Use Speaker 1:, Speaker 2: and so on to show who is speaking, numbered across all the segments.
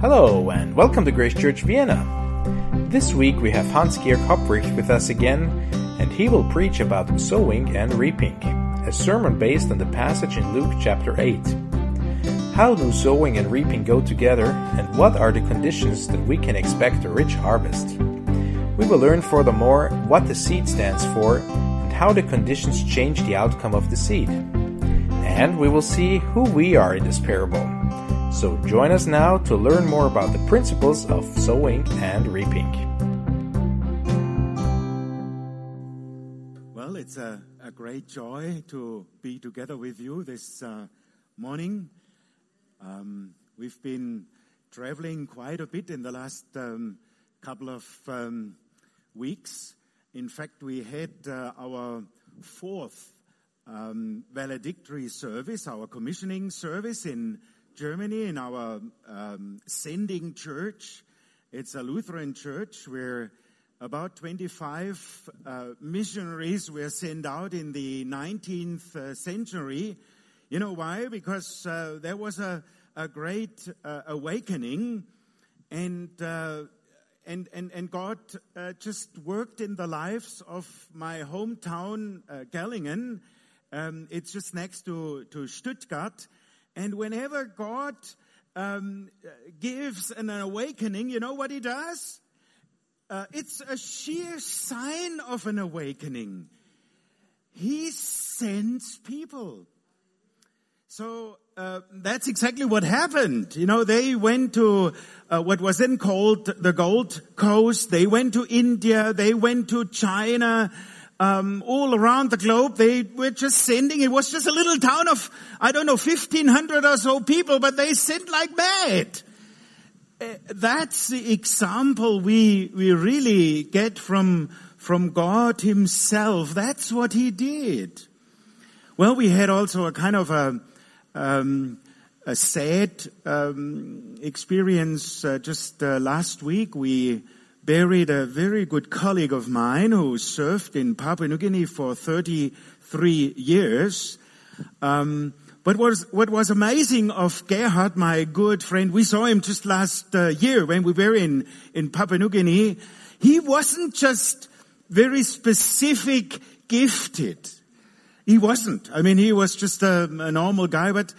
Speaker 1: Hello, and welcome to Grace Church Vienna. This week we have Hans Georg Hopprich with us again, and he will preach about sowing and reaping, a sermon based on the passage in Luke chapter 8. How do sowing and reaping go together, and what are the conditions that we can expect a rich harvest? We will learn furthermore what the seed stands for and how the conditions change the outcome of the seed. And we will see who we are in this parable. So join us now to learn more about the principles of sowing and reaping.
Speaker 2: Well, it's a, a great joy to be together with you this uh, morning. Um, we've been traveling quite a bit in the last um, couple of um, weeks. In fact, we had uh, our fourth um, valedictory service, our commissioning service in Germany in our um, sending church. It's a Lutheran church where about 25 uh, missionaries were sent out in the 19th uh, century. You know why? Because uh, there was a, a great uh, awakening and uh, and, and, and God uh, just worked in the lives of my hometown, Gerlingen. Um, it's just next to, to Stuttgart. And whenever God um, gives an awakening, you know what he does? Uh, it's a sheer sign of an awakening. He sends people. So uh, that's exactly what happened. You know, they went to uh, what was then called the Gold Coast. They went to India. They went to China um, all around the globe. They were just sending. It was just a little town of, I don't know, 1500 or so people, but they sent like mad. Uh, that's the example we, we really get from, from God himself. That's what he did. Well, we had also a kind of a, um, a sad um, experience uh, just uh, last week. We buried a very good colleague of mine who served in Papua New Guinea for 33 years. Um, but what was, what was amazing of Gerhard, my good friend, we saw him just last uh, year when we were in, in Papua New Guinea. He wasn't just very specific gifted. He wasn't. I mean, he was just a, a normal guy, but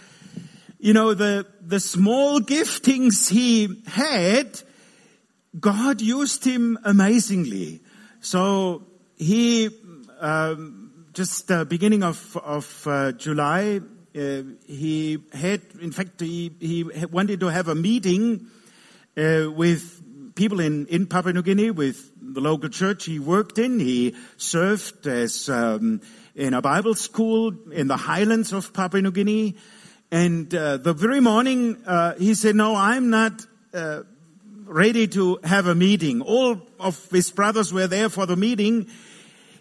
Speaker 2: you know, the, the small giftings he had, God used him amazingly. So he um, just uh, beginning of of uh, July, uh, he had, in fact, he he wanted to have a meeting uh, with people in in Papua New Guinea with the local church he worked in. He served as um, in a Bible school in the highlands of Papua New Guinea. And uh, the very morning, uh, he said, "No, I'm not." Ready to have a meeting. All of his brothers were there for the meeting.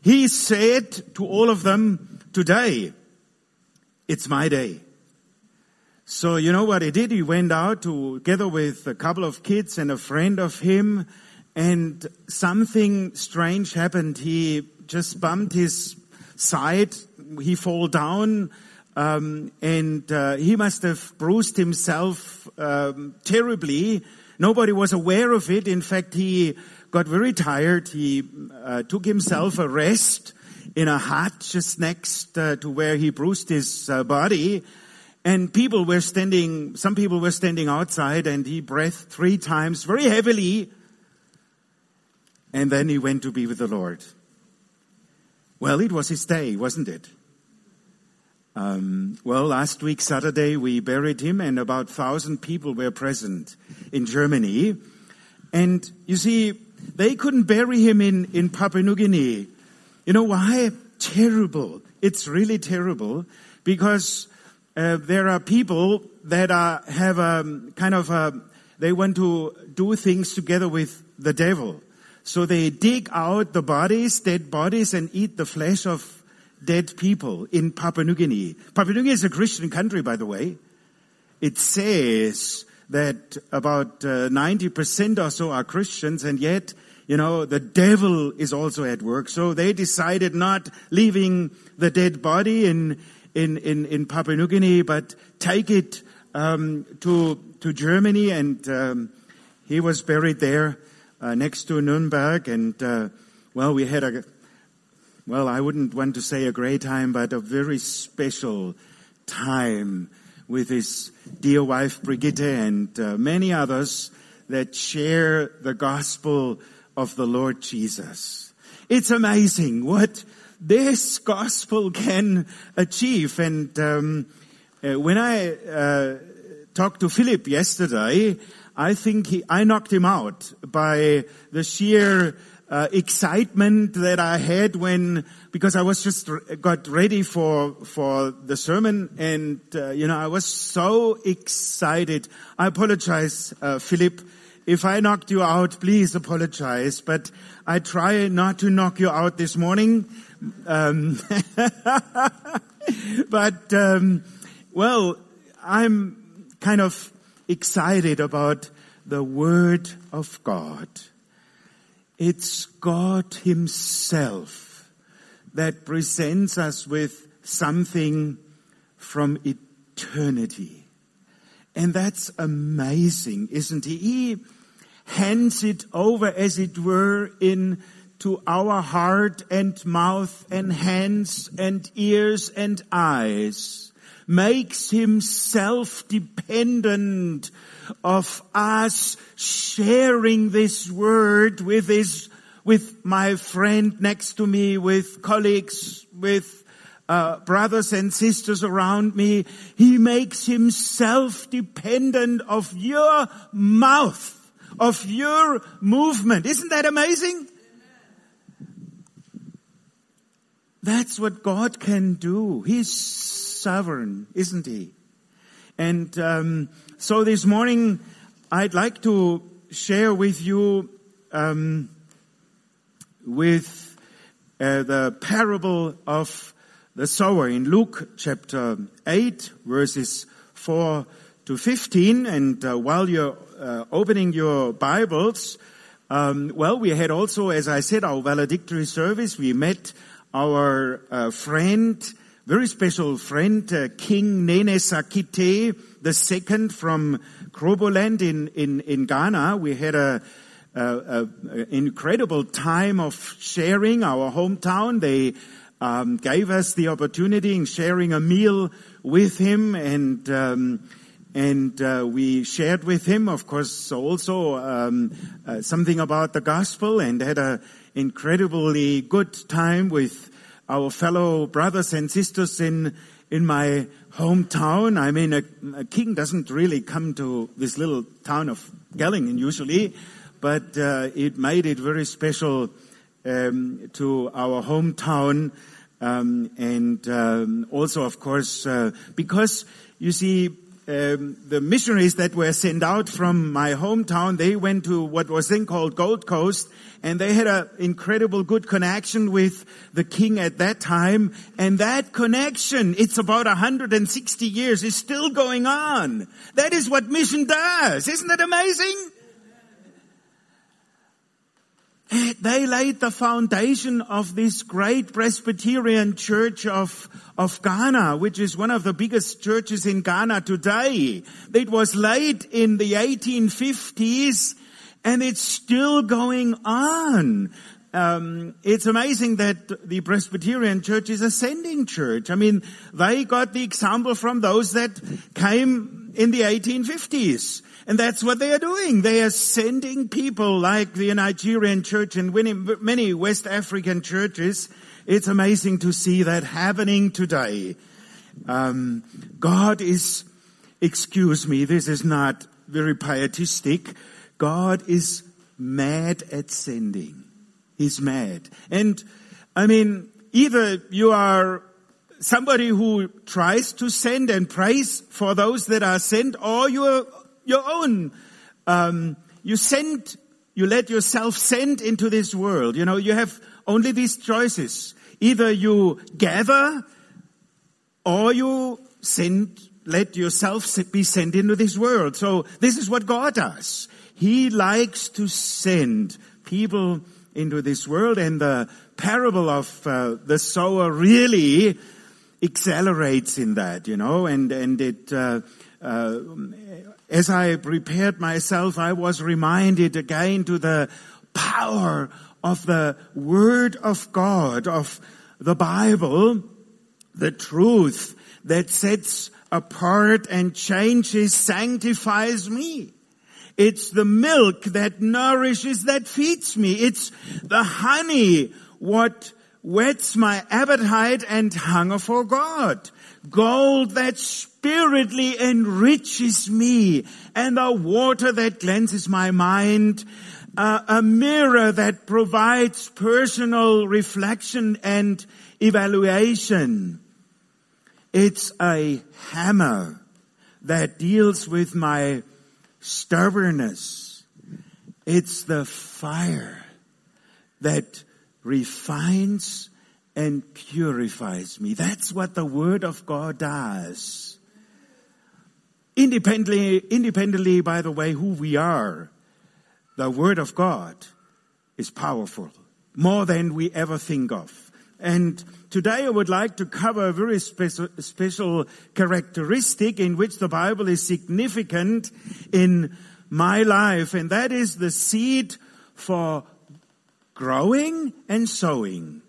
Speaker 2: He said to all of them, today, it's my day. So you know what he did? He went out together with a couple of kids and a friend of him and something strange happened. He just bumped his side. He fall down. Um, and uh, he must have bruised himself um, terribly Nobody was aware of it. In fact, he got very tired. He uh, took himself a rest in a hut just next uh, to where he bruised his uh, body. And people were standing, some people were standing outside and he breathed three times very heavily. And then he went to be with the Lord. Well, it was his day, wasn't it? Um, well, last week, Saturday, we buried him, and about thousand people were present in Germany. And you see, they couldn't bury him in, in Papua New Guinea. You know why? Terrible. It's really terrible because uh, there are people that are, have a kind of a, they want to do things together with the devil. So they dig out the bodies, dead bodies, and eat the flesh of dead people in Papua New Guinea. Papua New Guinea is a Christian country, by the way. It says that about uh, 90% or so are Christians and yet, you know, the devil is also at work. So they decided not leaving the dead body in, in, in, in Papua New Guinea, but take it um, to to Germany, and um, he was buried there uh, next to Nuremberg. And uh, well, we had a well, I wouldn't want to say a great time, but a very special time with his dear wife Brigitte and uh, many others that share the gospel of the Lord Jesus. It's amazing what this gospel can achieve. And um, uh, when I uh, talked to Philip yesterday, I think he, I knocked him out by the sheer uh, excitement that I had when, because I was just got ready for, for the sermon and, uh, you know, I was so excited. I apologize, uh, Philip. If I knocked you out, please apologize, but I try not to knock you out this morning. Um, but, um, well, I'm kind of excited about the Word of God. It's God Himself that presents us with something from eternity. And that's amazing, isn't He? He hands it over, as it were, in to our heart and mouth and hands and ears and eyes, makes himself dependent of us sharing this word with his, with my friend next to me, with colleagues, with uh, brothers and sisters around me. He makes himself dependent of your mouth, of your movement. Isn't that amazing? That's what God can do. He's sovereign, isn't he? And um, so this morning, I'd like to share with you um, with uh, the parable of the sower in Luke chapter 8, verses 4 to 15. And uh, while you're uh, opening your Bibles, um, well, we had also, as I said, our valedictory service. We met our uh, friend, very special friend, uh, King Nene Sakite, second from Kroboland in, in, in Ghana. We had a, a, a, a, incredible time of sharing our hometown. They um, gave us the opportunity in sharing a meal with him and um, and uh, we shared with him, of course, also um, uh, something about the gospel, and had an incredibly good time with our fellow brothers and sisters in in my hometown. I mean, a, a, king doesn't really come to this little town of Gerlingen usually, but uh, it made it very special um, to our hometown, um, and um, also, of course, uh, because you see. Um, the missionaries that were sent out from my hometown, they went to what was then called Gold Coast, and they had an incredible good connection with the king at that time. And that connection, it's about 160 years, is still going on. That is what mission does. Isn't that amazing? They laid the foundation of this great Presbyterian church of, of Ghana, which is one of the biggest churches in Ghana today. It was laid in the 1850s and it's still going on. Um, it's amazing that the Presbyterian Church is a sending church. I mean, they got the example from those that came in the 1850s. And that's what they are doing. They are sending people like the Nigerian church and many West African churches. It's amazing to see that happening today. Um, God is, excuse me, this is not very pietistic, God is mad at sending. He's mad. And I mean, either you are somebody who tries to send and prays for those that are sent, or you're your own, um, you send, you let yourself send into this world. You know, you have only these choices. Either you gather, or you send, let yourself be sent into this world. So this is what God does. He likes to send people into this world and the parable of uh, the sower really accelerates in that, you know, and, and it, uh, uh, as I prepared myself, I was reminded again to the power of the Word of God, of the Bible, the truth that sets apart and changes, sanctifies me. It's the milk that nourishes, that feeds me. It's the honey, what whets my appetite and hunger for God. Gold that spiritly enriches me and the water that cleanses my mind. Uh, a mirror that provides personal reflection and evaluation. It's a hammer that deals with my stubbornness. It's the fire that refines and purifies me. That's what the Word of God does. Independently, independently, by the way, who we are, the Word of God is powerful, more than we ever think of. And today I would like to cover a very special, special characteristic in which the Bible is significant in my life, and that is the seed for growing and sowing.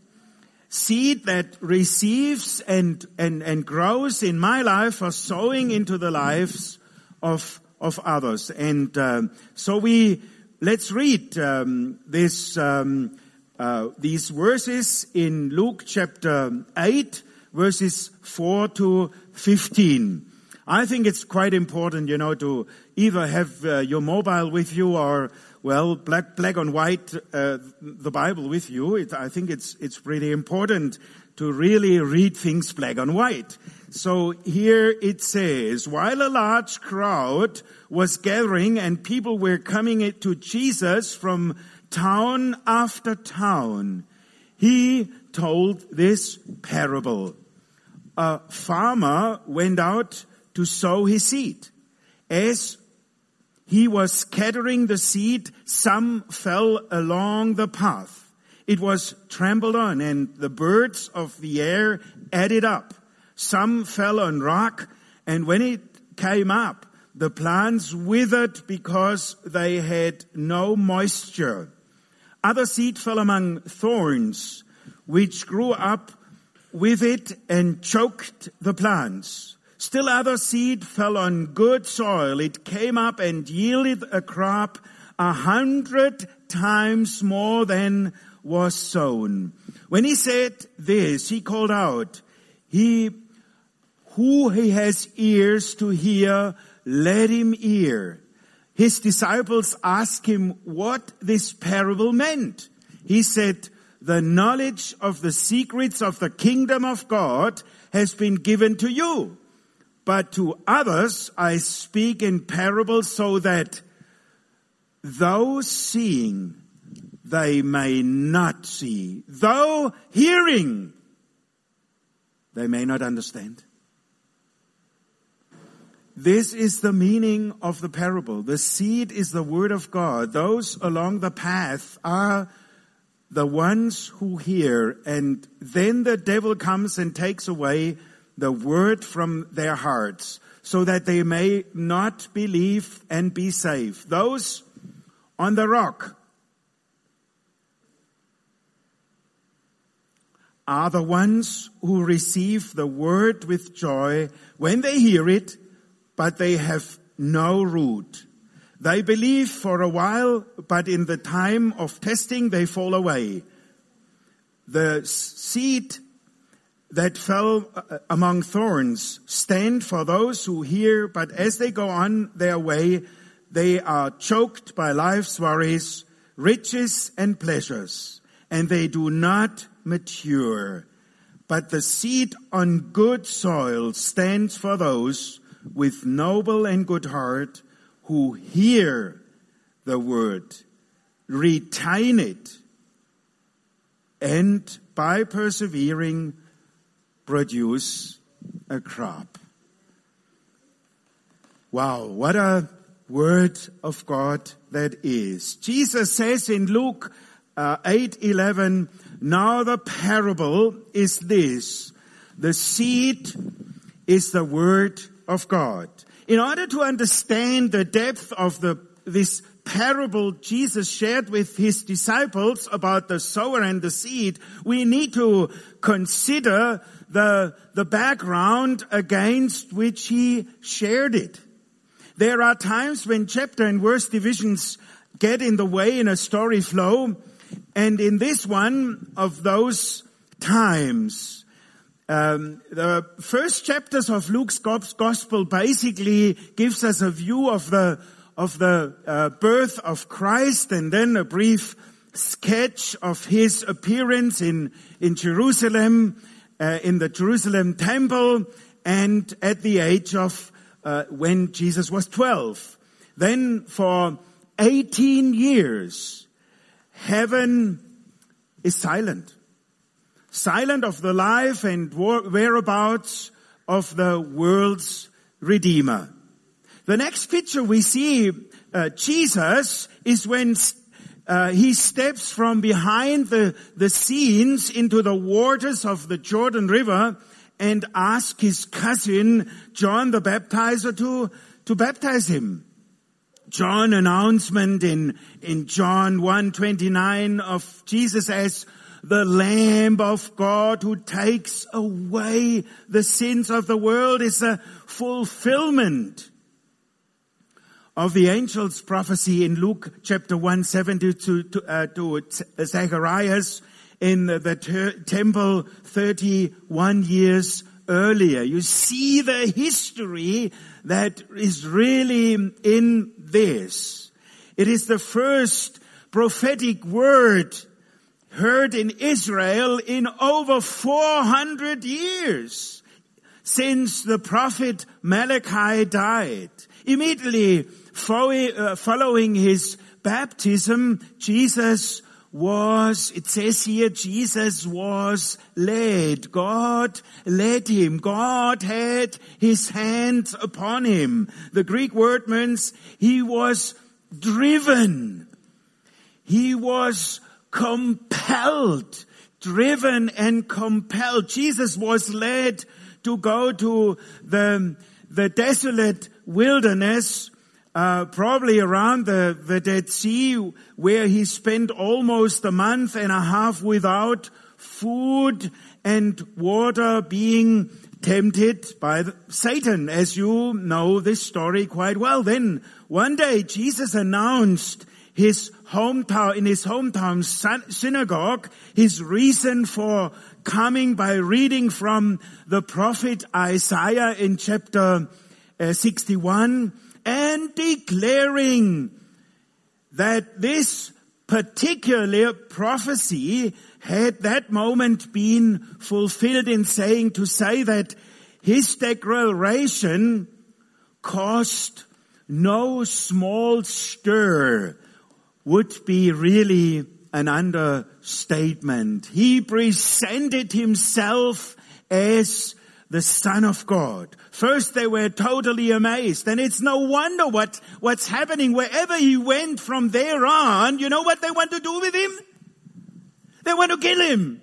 Speaker 2: Seed that receives and, and, and grows in my life for sowing into the lives of, of others. And uh, so we, let's read um, this um, uh, these verses in Luke chapter 8, verses 4 to 15. I think it's quite important, you know, to either have uh, your mobile with you or, well, black, black on white, uh, the Bible with you. It, I think it's, it's pretty important to really read things black on white. So here it says, while a large crowd was gathering and people were coming to Jesus from town after town, he told this parable. A farmer went out to sow his seed. As he was scattering the seed, some fell along the path. It was trampled on and the birds of the air ate it up. Some fell on rock and when it came up, the plants withered because they had no moisture. Other seed fell among thorns, which grew up with it and choked the plants. Still other seed fell on good soil. It came up and yielded a crop a hundred times more than was sown. When he said this, he called out, he who he has ears to hear, let him hear his disciples asked him what this parable meant. He said, the knowledge of the secrets of the kingdom of God has been given to you. But to others I speak in parables so that though seeing, they may not see. Though hearing, they may not understand. This is the meaning of the parable. The seed is the word of God. Those along the path are the ones who hear and then the devil comes and takes away the word from their hearts so that they may not believe and be saved. Those on the rock are the ones who receive the word with joy when they hear it but they have no root. They believe for a while, but in the time of testing they fall away. The seed that fell uh, among thorns stand for those who hear, but as they go on their way, they are choked by life's worries, riches and pleasures, and they do not mature. But the seed on good soil stands for those with noble and good heart who hear the word, retain it, and by persevering produce a crop. Wow, what a word of God that is. Jesus says in Luke uh, 8:11, now the parable is this: the seed is the word of God. In order to understand the depth of the, this parable Jesus shared with his disciples about the sower and the seed, we need to consider the, the background against which he shared it. There are times when chapter and verse divisions get in the way in a story flow, and in this one of those times, um, the first chapters of Luke's gospel basically gives us a view of the of the uh, birth of Christ, and then a brief sketch of his appearance in in Jerusalem, uh, in the Jerusalem temple, and at the age of uh, when Jesus was twelve. Then for eighteen years, heaven is silent silent of the life and whereabouts of the world's Redeemer. The next picture we see uh, Jesus is when uh, he steps from behind the, the scenes into the waters of the Jordan River and asks his cousin John the Baptizer to, to baptize him. John announcement in, in John 129 of Jesus as the Lamb of God who takes away the sins of the world is a fulfillment of the angel's prophecy in Luke chapter 1, 70 to, to, uh, to Zacharias in the, the ter- temple 31 years earlier. You see the history that is really in this. It is the first prophetic word heard in Israel in over 400 years since the prophet Malachi died. Immediately uh, Uh, following his baptism, Jesus was, it says here, Jesus was led. God led him. God had his hands upon him. The Greek word means he was driven. He was compelled, driven and compelled. Jesus was led to go to the, the desolate wilderness, uh, probably around the, the Dead Sea, where he spent almost a month and a half without food and water being tempted by Satan, as you know this story quite well. Then one day Jesus announced his hometown, in his hometown synagogue, his reason for coming by reading from the prophet Isaiah in chapter uh, 61 and declaring that this particular prophecy had that moment been fulfilled in saying to say that his declaration caused no small stir would be really an understatement. He presented himself as the Son of God. First they were totally amazed and it's no wonder what, what's happening wherever he went from there on. You know what they want to do with him? They want to kill him.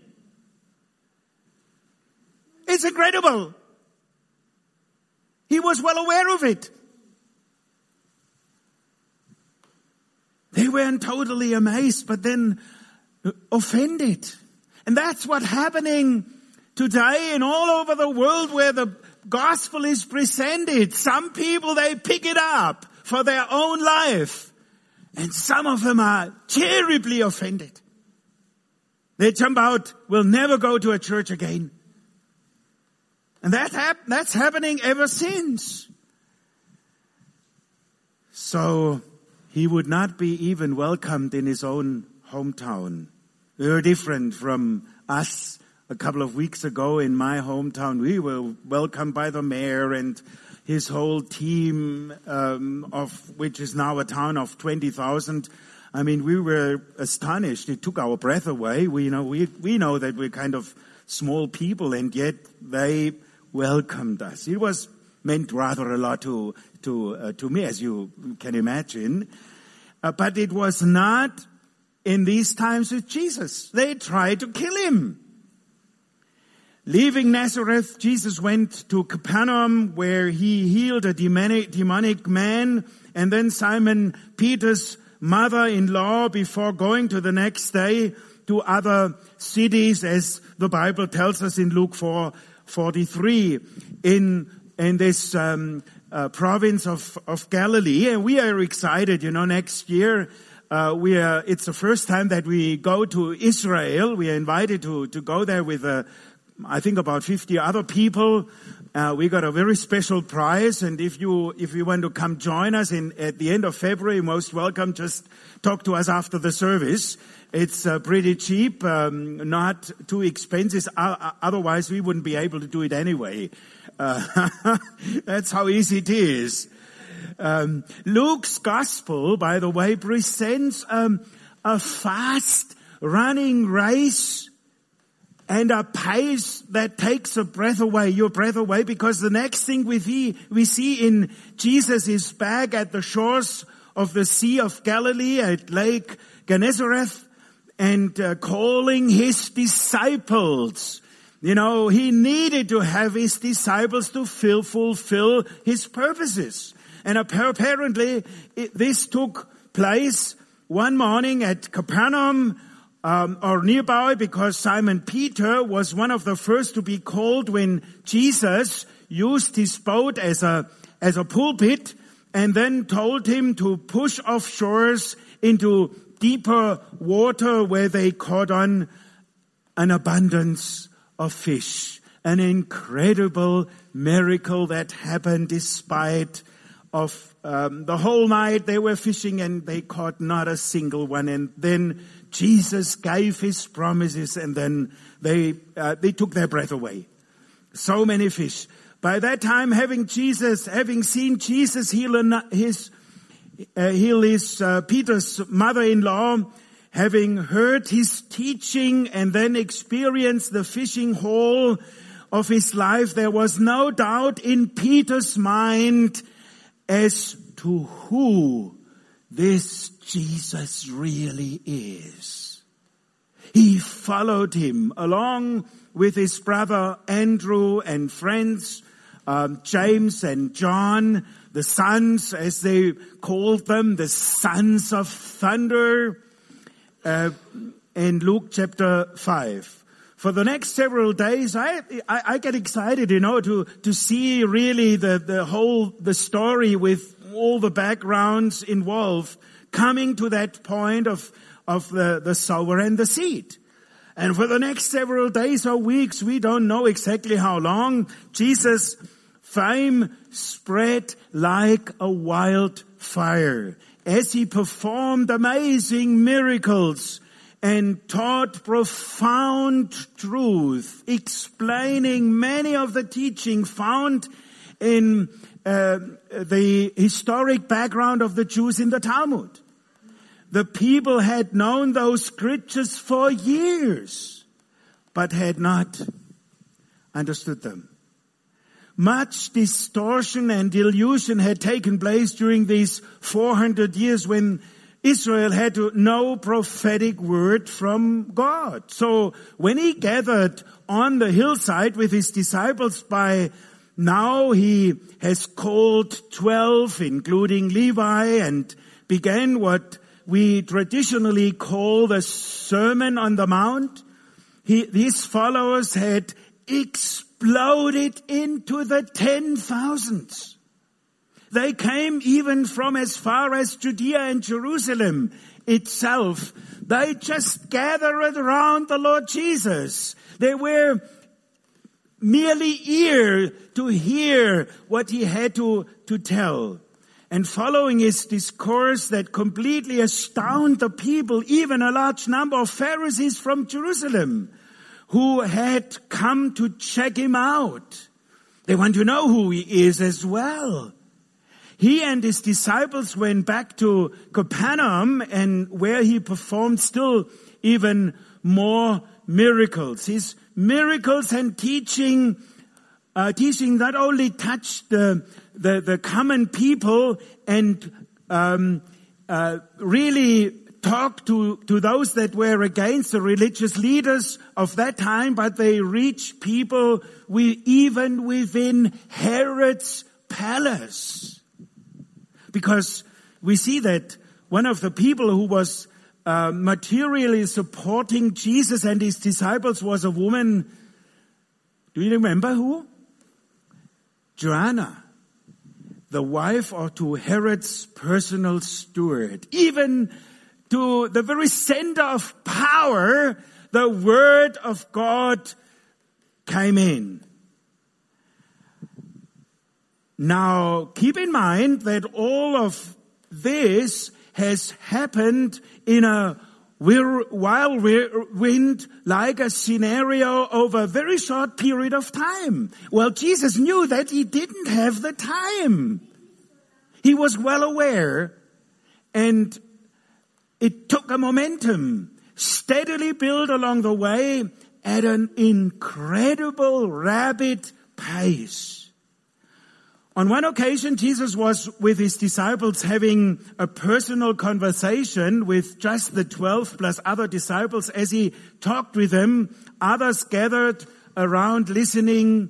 Speaker 2: It's incredible. He was well aware of it. They weren't totally amazed, but then offended. And that's what's happening today and all over the world where the gospel is presented. Some people, they pick it up for their own life. And some of them are terribly offended. They jump out, will never go to a church again. And that hap- that's happening ever since. So, he would not be even welcomed in his own hometown. Very different from us a couple of weeks ago in my hometown. We were welcomed by the mayor and his whole team, um, of which is now a town of 20,000. I mean, we were astonished. It took our breath away. We know we we know that we're kind of small people, and yet they welcomed us. It was meant rather a lot to to uh, to me, as you can imagine. Uh, but it was not in these times with Jesus. They tried to kill him. Leaving Nazareth, Jesus went to Capernaum where he healed a demonic, man and then Simon Peter's mother-in-law before going to the next day to other cities as the Bible tells us in Luke 4, 43 in, in this um, uh, province of, of Galilee. And we are excited, you know, next year uh, we are, it's the first time that we go to Israel. We are invited to, to go there with uh, I think about 50 other people. Uh, we got a very special prize, and if you if you want to come join us in at the end of February, most welcome. Just talk to us after the service. It's uh, pretty cheap, um, not too expensive. Uh, otherwise, we wouldn't be able to do it anyway. Uh, that's how easy it is. Um, Luke's gospel, by the way, presents um, a fast running race and a pace that takes a breath away, your breath away, because the next thing we see, we see in Jesus is back at the shores of the Sea of Galilee at Lake Gennesareth and uh, calling his disciples. You know, he needed to have his disciples to fill, fulfill his purposes. And apparently it, this took place one morning at Capernaum um, or nearby because Simon Peter was one of the first to be called when Jesus used his boat as a, as a pulpit and then told him to push off shores into deeper water where they caught on an abundance of fish. An incredible miracle that happened despite of um, the whole night they were fishing and they caught not a single one. And then Jesus gave his promises and then they, uh, they took their breath away. So many fish. By that time, having Jesus, having seen Jesus heal his, uh, heal his, uh, Peter's mother-in-law, having heard his teaching and then experienced the fishing haul of his life, there was no doubt in Peter's mind as to who this Jesus really is. He followed him along with his brother Andrew and friends, um, James and John, the sons, as they called them, the sons of thunder, uh, in Luke chapter 5. For the next several days, I, I, I get excited, you know, to, to see really the, the whole, the story with all the backgrounds involved coming to that point of, of the, the sower and the seed. And for the next several days or weeks, we don't know exactly how long, Jesus' fame spread like a wildfire as he performed amazing miracles and taught profound truth, explaining many of the teaching found in uh, the historic background of the Jews in the Talmud. The people had known those scriptures for years, but had not understood them. Much distortion and delusion had taken place during these 400 years when Israel had no prophetic word from God. So when he gathered on the hillside with his disciples by now he has called 12, including Levi, and began what we traditionally call the Sermon on the Mount. He, these followers had exploded into the ten thousands. They came even from as far as Judea and Jerusalem itself. They just gathered around the Lord Jesus. They were merely ear to hear what he had to, to tell. And following his discourse that completely astounded the people, even a large number of Pharisees from Jerusalem who had come to check him out. They want to know who he is as well. He and his disciples went back to Capernaum and where he performed still even more miracles. His miracles and teaching, uh, teaching not only touched the, the, the common people and um, uh, really talked to, to those that were against the religious leaders of that time, but they reached people we, even within Herod's palace. Because we see that one of the people who was uh, materially supporting Jesus and his disciples was a woman. Do you remember who? Joanna, the wife or to Herod's personal steward. Even to the very center of power, the word of God came in. Now, keep in mind that all of this has happened in a whirlwind like a scenario over a very short period of time. Well, Jesus knew that he didn't have the time. He was well aware and it took a momentum steadily built along the way at an incredible rapid pace. On one occasion, Jesus was with his disciples having a personal conversation with just the 12 plus other disciples. As he talked with them, others gathered around listening,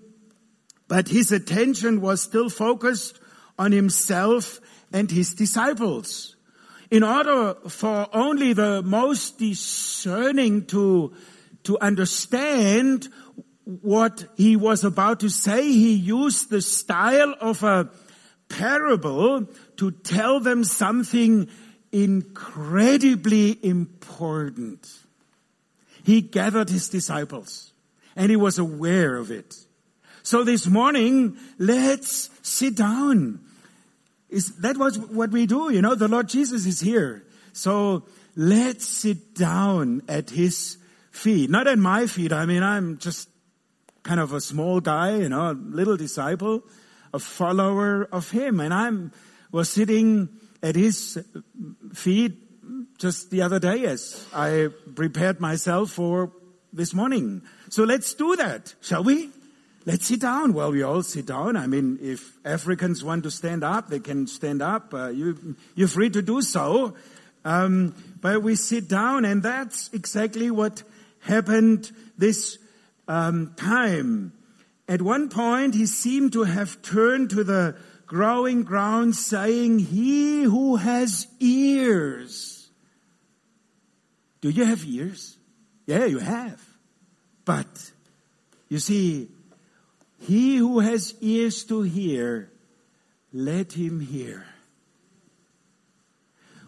Speaker 2: but his attention was still focused on himself and his disciples. In order for only the most discerning to, to understand what he was about to say, he used the style of a parable to tell them something incredibly important. He gathered his disciples and he was aware of it. So this morning, let's sit down. Is that was what we do? You know, the Lord Jesus is here. So let's sit down at his feet. Not at my feet. I mean, I'm just kind of a small guy, you know, a little disciple, a follower of him. And I was sitting at his feet just the other day as I prepared myself for this morning. So let's do that, shall we? Let's sit down. Well, we all sit down. I mean, if Africans want to stand up, they can stand up. Uh, you, you're free to do so. Um, but we sit down, and that's exactly what happened this um, time. At one point, he seemed to have turned to the growing ground saying, he who has ears. Do you have ears? Yeah, you have. But, you see, he who has ears to hear, let him hear.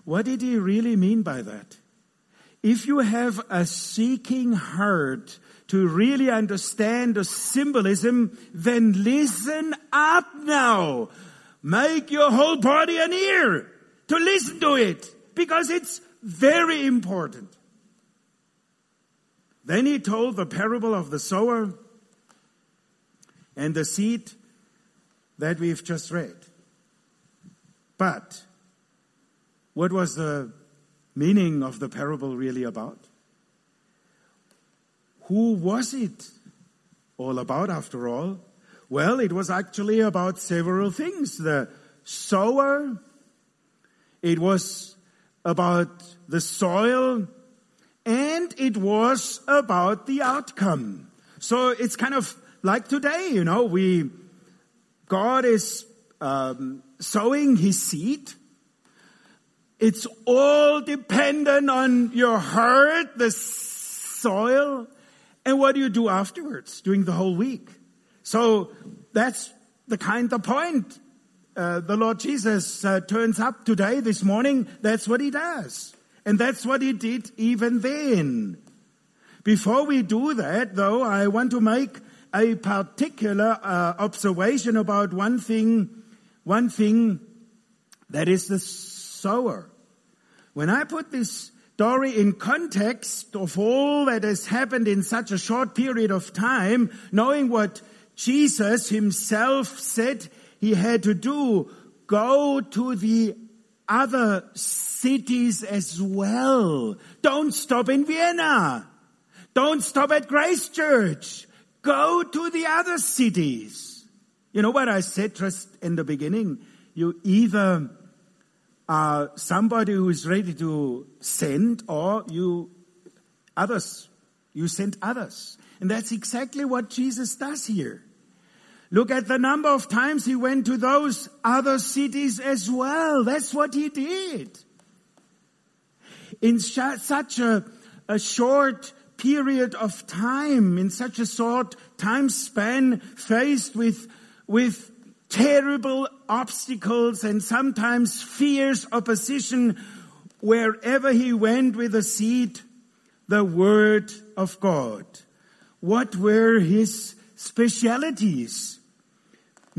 Speaker 2: What did he really mean by that? If you have a seeking heart to really understand the symbolism, then listen up now. Make your whole body an ear to listen to it because it's very important. Then he told the parable of the sower and the seed that we've just read. But what was the meaning of the parable really about? Who was it all about after all? Well, it was actually about several things. The sower, it was about the soil, and it was about the outcome. So it's kind of like today, you know, we, God is um, sowing his seed. It's all dependent on your heart, the soil, and what do you do afterwards during the whole week? So that's the kind of point. Uh, the Lord Jesus uh, turns up today, this morning. That's what he does. And that's what he did even then. Before we do that, though, I want to make a particular uh, observation about one thing, one thing that is the sower. When I put this story in context of all that has happened in such a short period of time, knowing what Jesus himself said he had to do, go to the other cities as well. Don't stop in Vienna. Don't stop at Grace Church. Go to the other cities. You know what I said just in the beginning? You either are somebody who is ready to send or you others. You send others. And that's exactly what Jesus does here. Look at the number of times he went to those other cities as well. That's what he did. In such a, a short period of time, in such a short time span, faced with, with terrible obstacles and sometimes fierce opposition, wherever he went with a seed, the word of God. What were his specialities?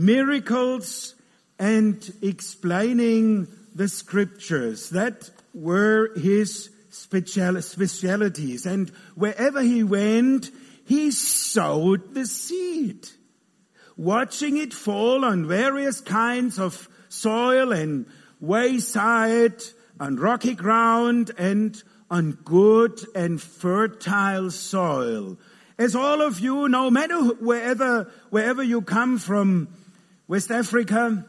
Speaker 2: miracles and explaining the scriptures. That were his special, specialities. And wherever he went, he sowed the seed, watching it fall on various kinds of soil and wayside, on rocky ground and on good and fertile soil. As all of you, no matter wherever, wherever you come from, West Africa,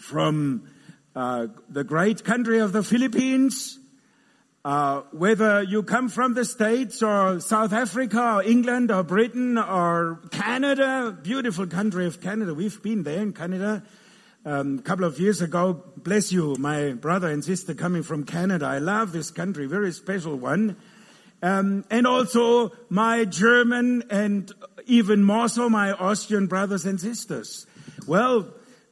Speaker 2: from uh, the great country of the Philippines, uh, whether you come from the States or South Africa or England or Britain or Canada, beautiful country of Canada. We've been there in Canada um, a couple of years ago. Bless you, my brother and sister coming from Canada. I love this country, very special one. Um, and also my German and even more so my Austrian brothers and sisters. Well,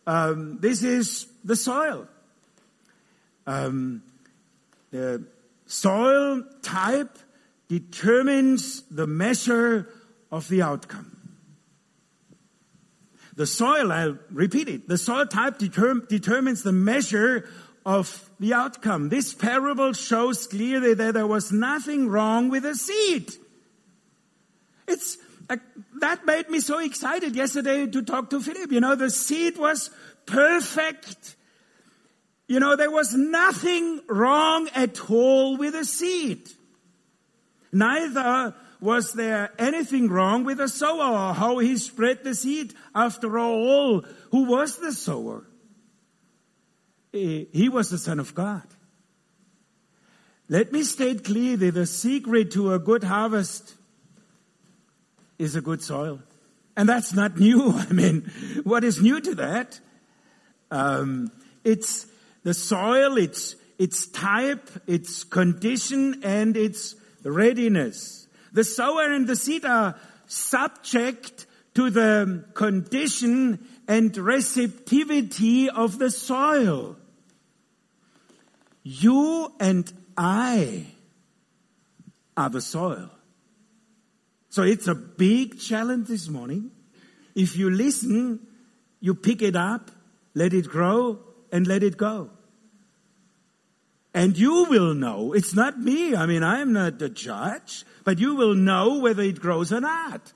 Speaker 2: um, this is the soil. Um, the soil type determines the measure of the outcome. The soil, I'll repeat it, the soil type determ- determines the measure of the outcome. This parable shows clearly that there was nothing wrong with the seed. It's uh, that made me so excited yesterday to talk to Philip. You know, the seed was perfect. You know, there was nothing wrong at all with the seed. Neither was there anything wrong with the sower or how he spread the seed. After all, who was the sower? He was the Son of God. Let me state clearly the secret to a good harvest is a good soil. And that's not new. I mean, what is new to that? Um, it's the soil, it's, its type, its condition, and its readiness. The sower and the seed are subject to the condition and receptivity of the soil. You and I are the soil. So it's a big challenge this morning. If you listen, you pick it up, let it grow, and let it go. And you will know. It's not me. I mean, I'm not the judge, but you will know whether it grows or not.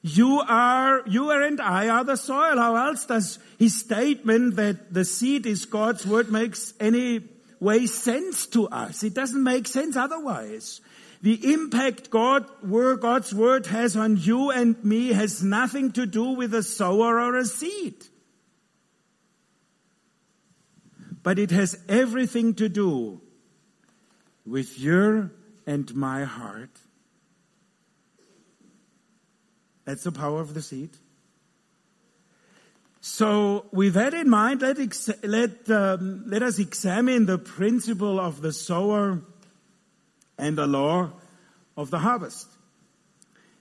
Speaker 2: You are, you and I are the soil. How else does his statement that the seed is God's word makes any way sense to us? It doesn't make sense otherwise. The impact God, God's word has on you and me has nothing to do with a sower or a seed. But it has everything to do with your and my heart. That's the power of the seed. So, with that in mind, let, ex- let, um, let us examine the principle of the sower and the law of the harvest.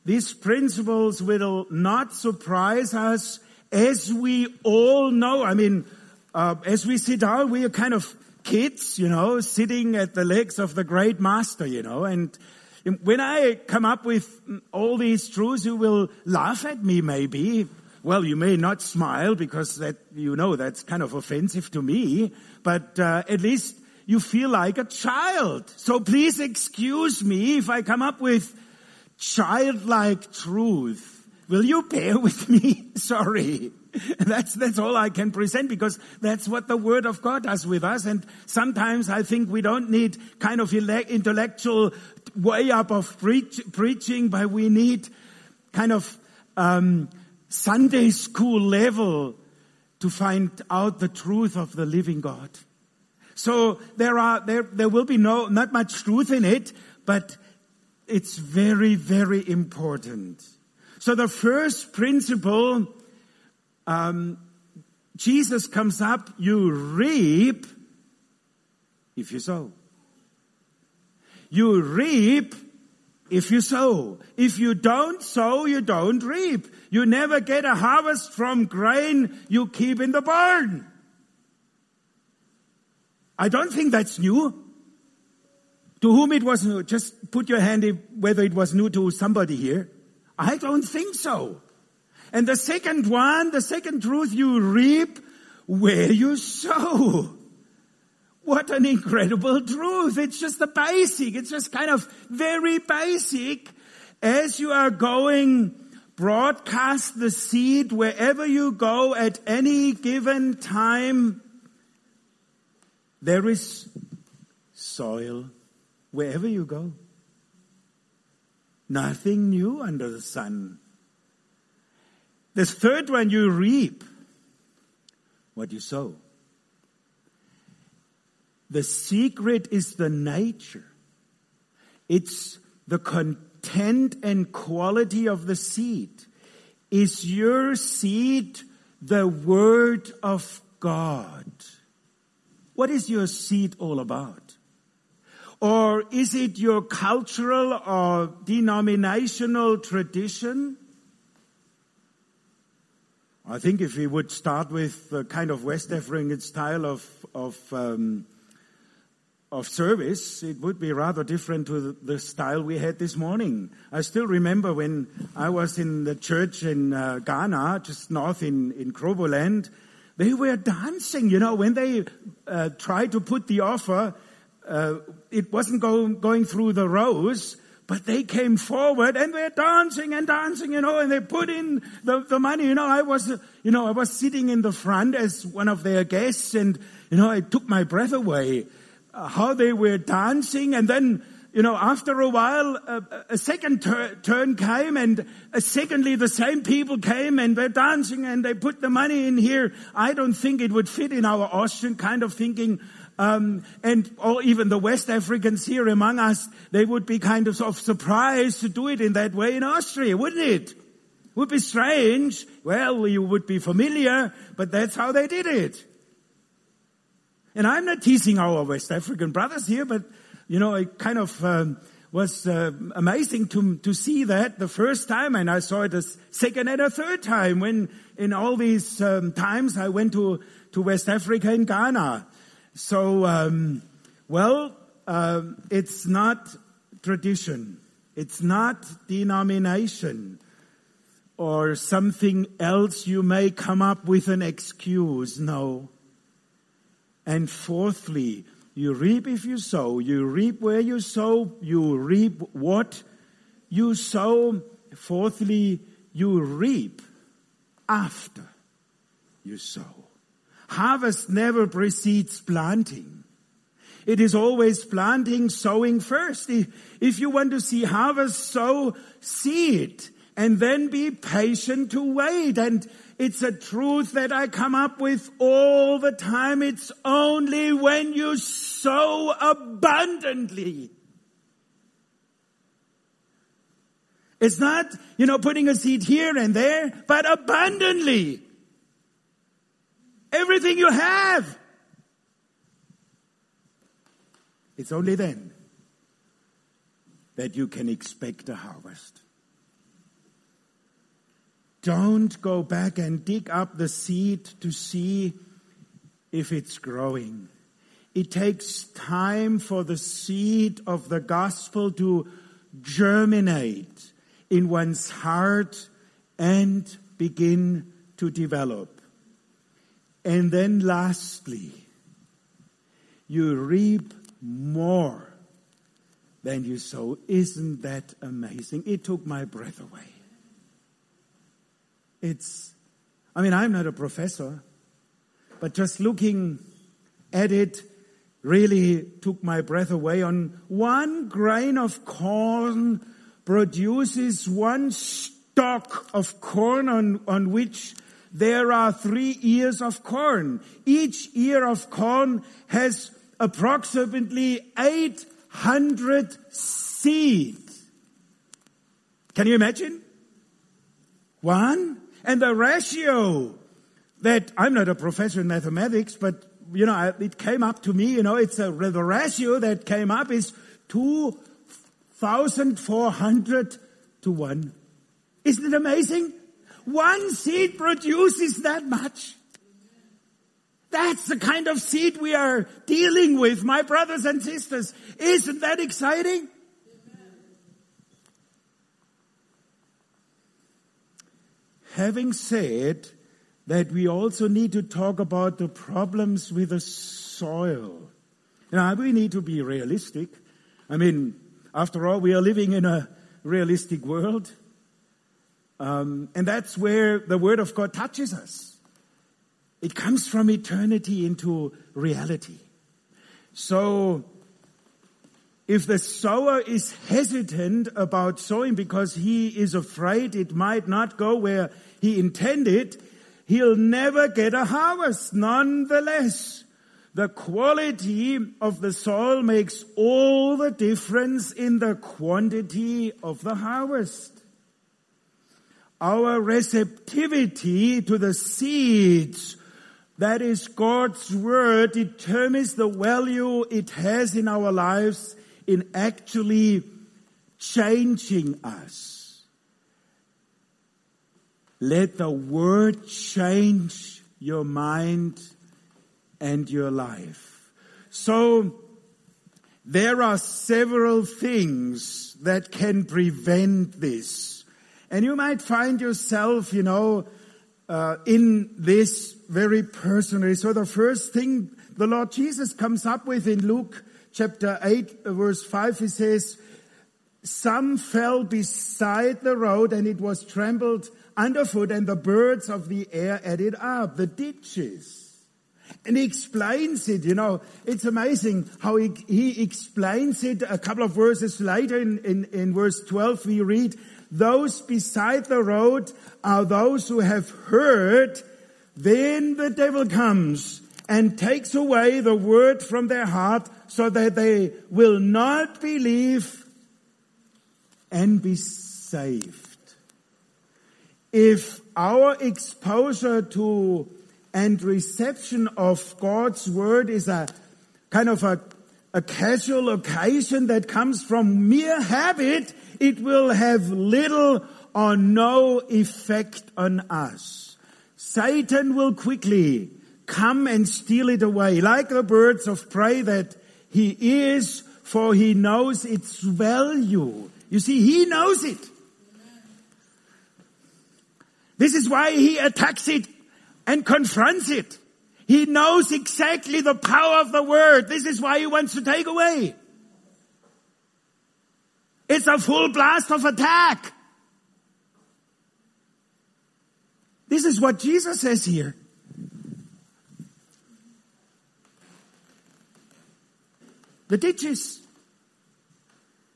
Speaker 2: These principles will not surprise us as we all know. I mean, uh, as we sit down, we are kind of kids, you know, sitting at the legs of the great master, you know, and when I come up with all these truths, you will laugh at me maybe. Well, you may not smile because that, you know, that's kind of offensive to me, but uh, at least you feel like a child. So please excuse me if I come up with childlike truth. Will you bear with me? Sorry. That's, that's all I can present because that's what the Word of God does with us. And sometimes I think we don't need kind of intellectual way up of preach, preaching, but we need kind of um, Sunday school level to find out the truth of the living God. So there are, there, there will be no, not much truth in it, but it's very, very important. So the first principle, um, Jesus comes up, you reap if you sow. You reap if you sow. If you don't sow, you don't reap. You never get a harvest from grain you keep in the barn. I don't think that's new. To whom it was new, just put your hand in whether it was new to somebody here. I don't think so. And the second one, the second truth, you reap where you sow. What an incredible truth. It's just the basic. It's just kind of very basic. As you are going, broadcast the seed wherever you go at any given time. There is soil wherever you go. Nothing new under the sun. The third one, you reap what you sow. The secret is the nature. It's the content and quality of the seed. Is your seed the Word of God? What is your seed all about? Or is it your cultural or denominational tradition? I think if we would start with the kind of West African style of, of um, of service, it would be rather different to the style we had this morning. I still remember when I was in the church in uh, Ghana, just north in, in Kroboland, they were dancing, you know, when they uh, tried to put the offer, uh, it wasn't go, going through the rows, but they came forward and they're dancing and dancing, you know, and they put in the, the money. You know, I was, you know, I was sitting in the front as one of their guests and, you know, it took my breath away how they were dancing and then you know, after a while, a, a second tur- turn came and uh, secondly, the same people came and they're dancing and they put the money in here. I don't think it would fit in our Austrian kind of thinking. Um, and or even the West Africans here among us, they would be kind of, sort of surprised to do it in that way in Austria, wouldn't it? Would be strange. Well, you would be familiar, but that's how they did it. And I'm not teasing our West African brothers here, but you know, it kind of um, was uh, amazing to to see that the first time, and I saw it a second and a third time when in all these um, times I went to to West Africa in Ghana. So, um, well, um, it's not tradition, it's not denomination or something else you may come up with an excuse. No. And fourthly, you reap if you sow. You reap where you sow. You reap what you sow. Fourthly, you reap after you sow. Harvest never precedes planting. It is always planting, sowing first. If you want to see harvest, sow seed and then be patient to wait. And it's a truth that I come up with all the time. It's only when you sow abundantly. It's not, you know, putting a seed here and there, but abundantly. Everything you have. It's only then that you can expect a harvest. Don't go back and dig up the seed to see if it's growing. It takes time for the seed of the gospel to germinate in one's heart and begin to develop. And then lastly, you reap more than you sow. Isn't that amazing? It took my breath away. It's, I mean, I'm not a professor, but just looking at it really took my breath away. On one grain of corn produces one stalk of corn on, on which there are three ears of corn. Each ear of corn has approximately 800 seeds. Can you imagine? One. And the ratio that, I'm not a professor in mathematics, but you know, it came up to me, you know, it's a, the ratio that came up is 2,400 to 1. Isn't it amazing? One seed produces that much. That's the kind of seed we are dealing with, my brothers and sisters. Isn't that exciting? Having said that we also need to talk about the problems with the soil. Now, we need to be realistic. I mean, after all, we are living in a realistic world. Um, and that's where the Word of God touches us. It comes from eternity into reality. So, if the sower is hesitant about sowing because he is afraid it might not go where he intended, he'll never get a harvest. Nonetheless, the quality of the soil makes all the difference in the quantity of the harvest. Our receptivity to the seeds that is God's word determines the value it has in our lives in actually changing us. Let the word change your mind and your life. So, there are several things that can prevent this. And you might find yourself, you know, uh, in this very personally. So the first thing the Lord Jesus comes up with in Luke chapter 8 verse 5, he says, some fell beside the road and it was trampled underfoot and the birds of the air ate it up, the ditches. And he explains it, you know, it's amazing how he, he explains it a couple of verses later in, in, in verse 12 we read, those beside the road are those who have heard, then the devil comes and takes away the word from their heart so that they will not believe and be saved. If our exposure to and reception of God's word is a kind of a, a casual occasion that comes from mere habit, it will have little or no effect on us. Satan will quickly come and steal it away, like the birds of prey that he is, for he knows its value. You see, he knows it. This is why he attacks it and confronts it. He knows exactly the power of the word. This is why he wants to take away. It's a full blast of attack. This is what Jesus says here. The ditches.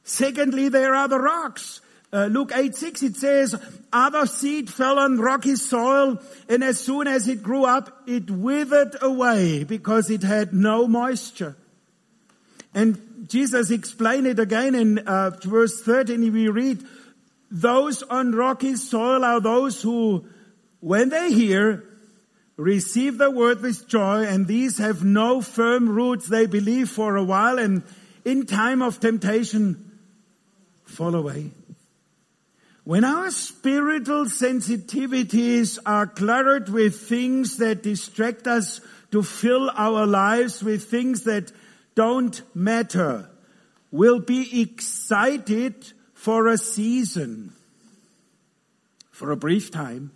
Speaker 2: Secondly, there are the rocks. Uh, Luke 8, 6, it says, other seed fell on rocky soil, and as soon as it grew up, it withered away because it had no moisture. And Jesus explained it again in uh, verse 13. We read, those on rocky soil are those who, when they hear, receive the word with joy, and these have no firm roots. They believe for a while, and in time of temptation, fall away. When our spiritual sensitivities are cluttered with things that distract us to fill our lives with things that don't matter, we'll be excited for a season, for a brief time,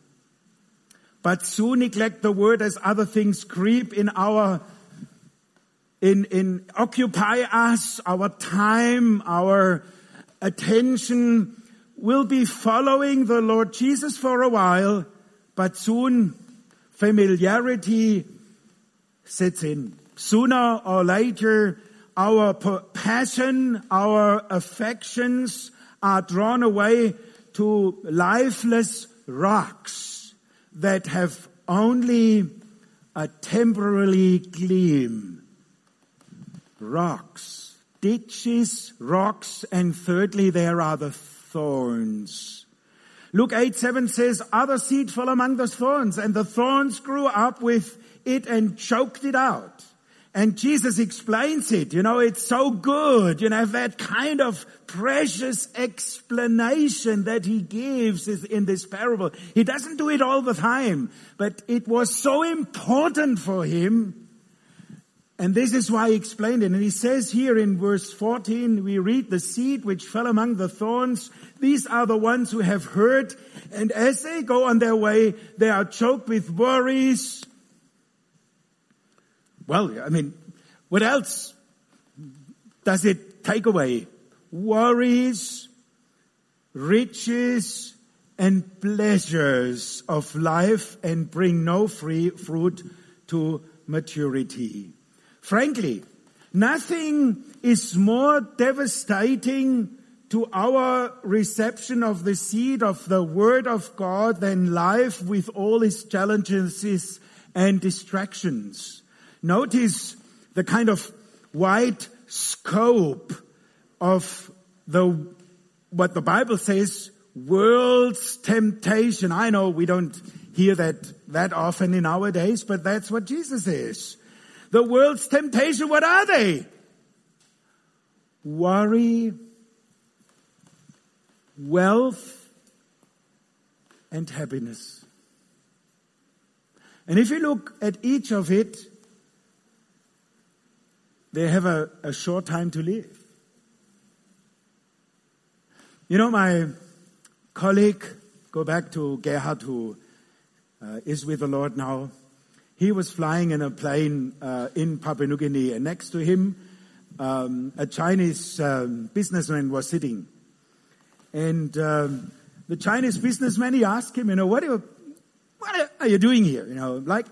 Speaker 2: but soon neglect the word as other things creep in our in, in occupy us, our time, our attention, will be following the Lord Jesus for a while, but soon familiarity sets in. Sooner or later, our passion, our affections are drawn away to lifeless rocks. that have only a temporary gleam. Rocks, ditches, rocks, and thirdly, there are the thorns. Luke 8, 7 says, other seed fell among the thorns, and the thorns grew up with it and choked it out. And Jesus explains it. You know, it's so good. You know, that kind of precious explanation that he gives is in this parable. He doesn't do it all the time, but it was so important for him. And this is why he explained it. And he says here in verse 14, we read the seed which fell among the thorns. These are the ones who have heard. And as they go on their way, they are choked with worries, well, I mean, what else does it take away? Worries, riches, and pleasures of life and bring no free fruit to maturity. Frankly, nothing is more devastating to our reception of the seed of the Word of God than life with all its challenges and distractions. Notice the kind of wide scope of the, what the Bible says, world's temptation. I know we don't hear that that often in our days, but that's what Jesus is. The world's temptation, what are they? Worry, wealth, and happiness. And if you look at each of it, they have a, a short time to live. You know, my colleague, go back to Gerhard, who uh, is with the Lord now. He was flying in a plane uh, in Papua New Guinea, and next to him, um, a Chinese um, businessman was sitting. And um, the Chinese businessman, he asked him, you know, what are, you, what are you doing here? You know, like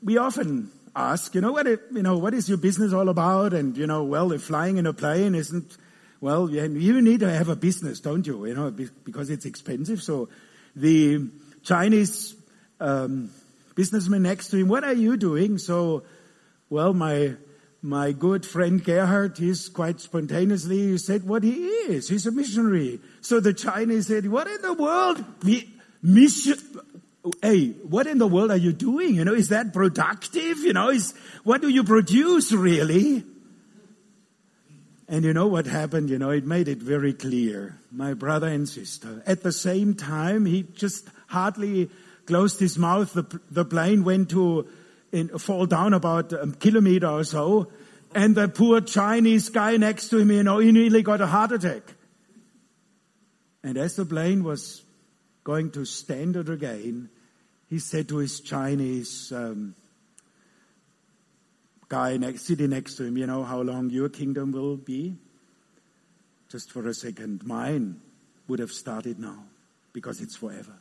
Speaker 2: we often ask, you know, what, you know, what is your business all about? And, you know, well, if flying in a plane isn't, well, you need to have a business, don't you? You know, because it's expensive. So the Chinese um, businessman next to him, what are you doing? So, well, my my good friend Gerhard, he's quite spontaneously he said what he is. He's a missionary. So the Chinese said, "What in the world? Mission? Hey, what in the world are you doing? You know, is that productive? You know, is, what do you produce really? And you know what happened? You know, it made it very clear. My brother and sister. At the same time, he just hardly closed his mouth. The, the plane went to in, fall down about a kilometer or so. And the poor Chinese guy next to him, you know, he nearly got a heart attack. And as the plane was going to stand it again, he said to his Chinese um, guy next, sitting next to him, you know how long your kingdom will be? Just for a second, mine would have started now because it's forever.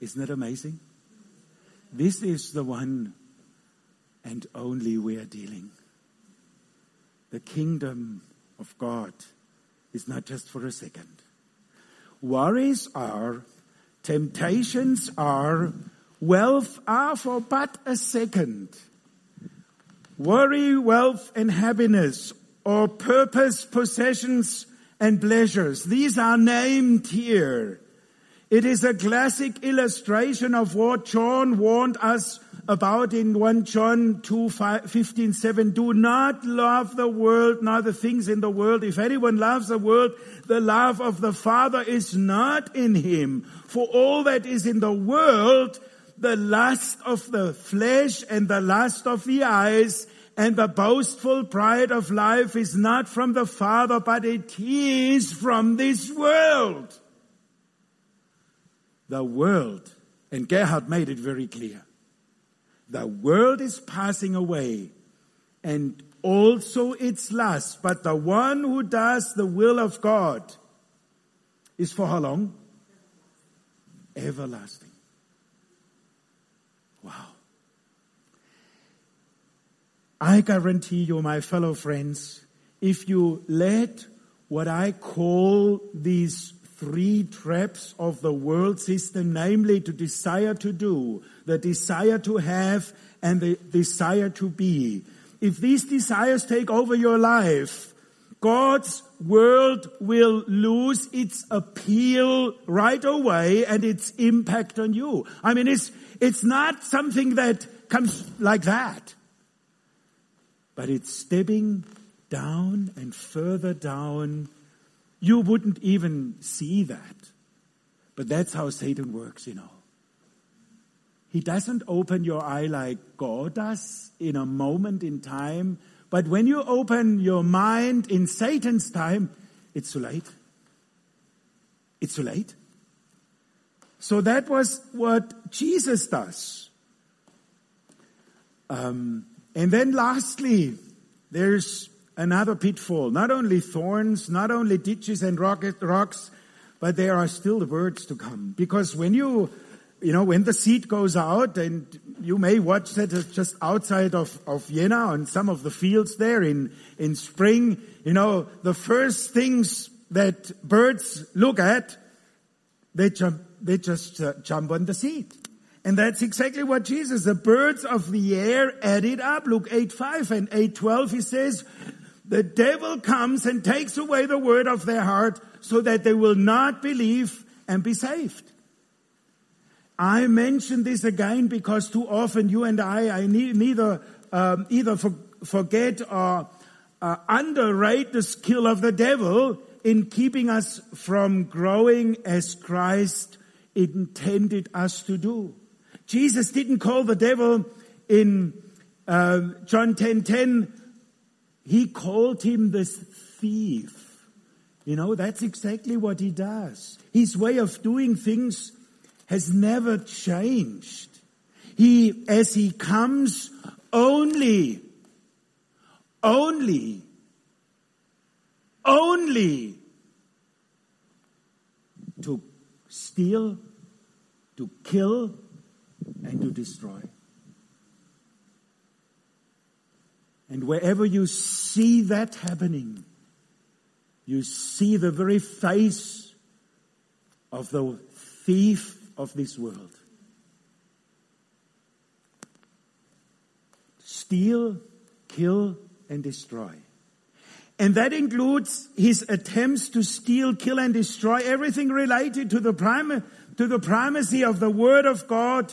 Speaker 2: Isn't that amazing? This is the one and only we are dealing. The kingdom of God is not just for a second. Worries are, temptations are, wealth are for but a second. Worry, wealth, and happiness, or purpose, possessions, and pleasures. These are named here. It is a classic illustration of what John warned us about in 1 John 2, 15, 7. Do not love the world, nor the things in the world. If anyone loves the world, the love of the Father is not in him. For all that is in the world, the lust of the flesh and the lust of the eyes and the boastful pride of life is not from the Father, but it is from this world. The world, and Gerhard made it very clear the world is passing away and also its lust, but the one who does the will of God is for how long? Everlasting. Wow. I guarantee you, my fellow friends, if you let what I call these three traps of the world system, namely to desire to do, the desire to have, and the desire to be. If these desires take over your life, God's world will lose its appeal right away and its impact on you. I mean, it's, it's not something that comes like that, but it's stepping down and further down. You wouldn't even see that. But that's how Satan works, you know. He doesn't open your eye like God does in a moment in time but when you open your mind in Satan's time, it's too late. It's too late. So that was what Jesus does. Um, and then lastly, there's another pitfall. Not only thorns, not only ditches and rocks, but there are still the words to come. Because when you you know, when the seed goes out, and you may watch that just outside of, of Vienna on some of the fields there in, in spring, you know, the first things that birds look at, they jump, they just uh, jump on the seed. And that's exactly what Jesus, the birds of the air added up. Luke 8, 5 and 8, 12, he says, the devil comes and takes away the word of their heart so that they will not believe and be saved. I mention this again because too often you and I, I neither um, either for, forget or uh, underrate the skill of the devil in keeping us from growing as Christ intended us to do. Jesus didn't call the devil in uh, John 10:10. 10, 10, he called him this thief. You know, that's exactly what he does. His way of doing things has never changed. He, as he comes, only, only, only to steal, to kill, and to destroy. And wherever you see that happening, you see the very face of the thief of this world. Steal, kill, and destroy. And that includes his attempts to steal, kill, and destroy everything related to the, prim- to the primacy of the Word of God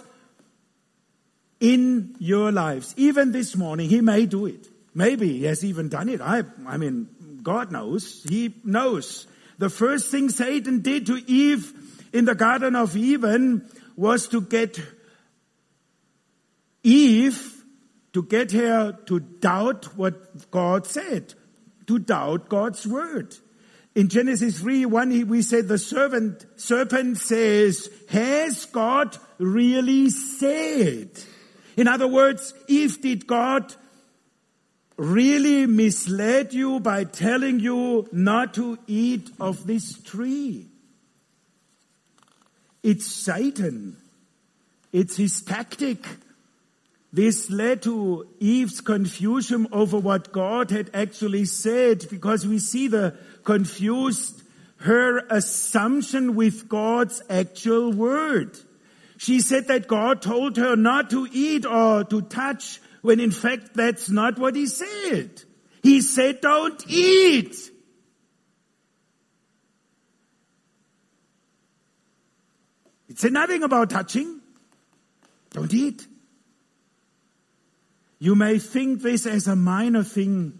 Speaker 2: in your lives. Even this morning, he may do it. Maybe he has even done it. I, I mean, God knows. He knows. The first thing Satan did to Eve in the Garden of Eden was to get Eve, to get her to doubt what God said, to doubt God's word. In Genesis 3, 1, we said the servant, serpent says, has God really said? In other words, if did God really misled you by telling you not to eat of this tree? It's Satan. It's his tactic. This led to Eve's confusion over what God had actually said because we see the confused her assumption with God's actual word. She said that God told her not to eat or to touch when in fact that's not what he said. He said don't eat. Said nothing about touching. Don't eat. You may think this as a minor thing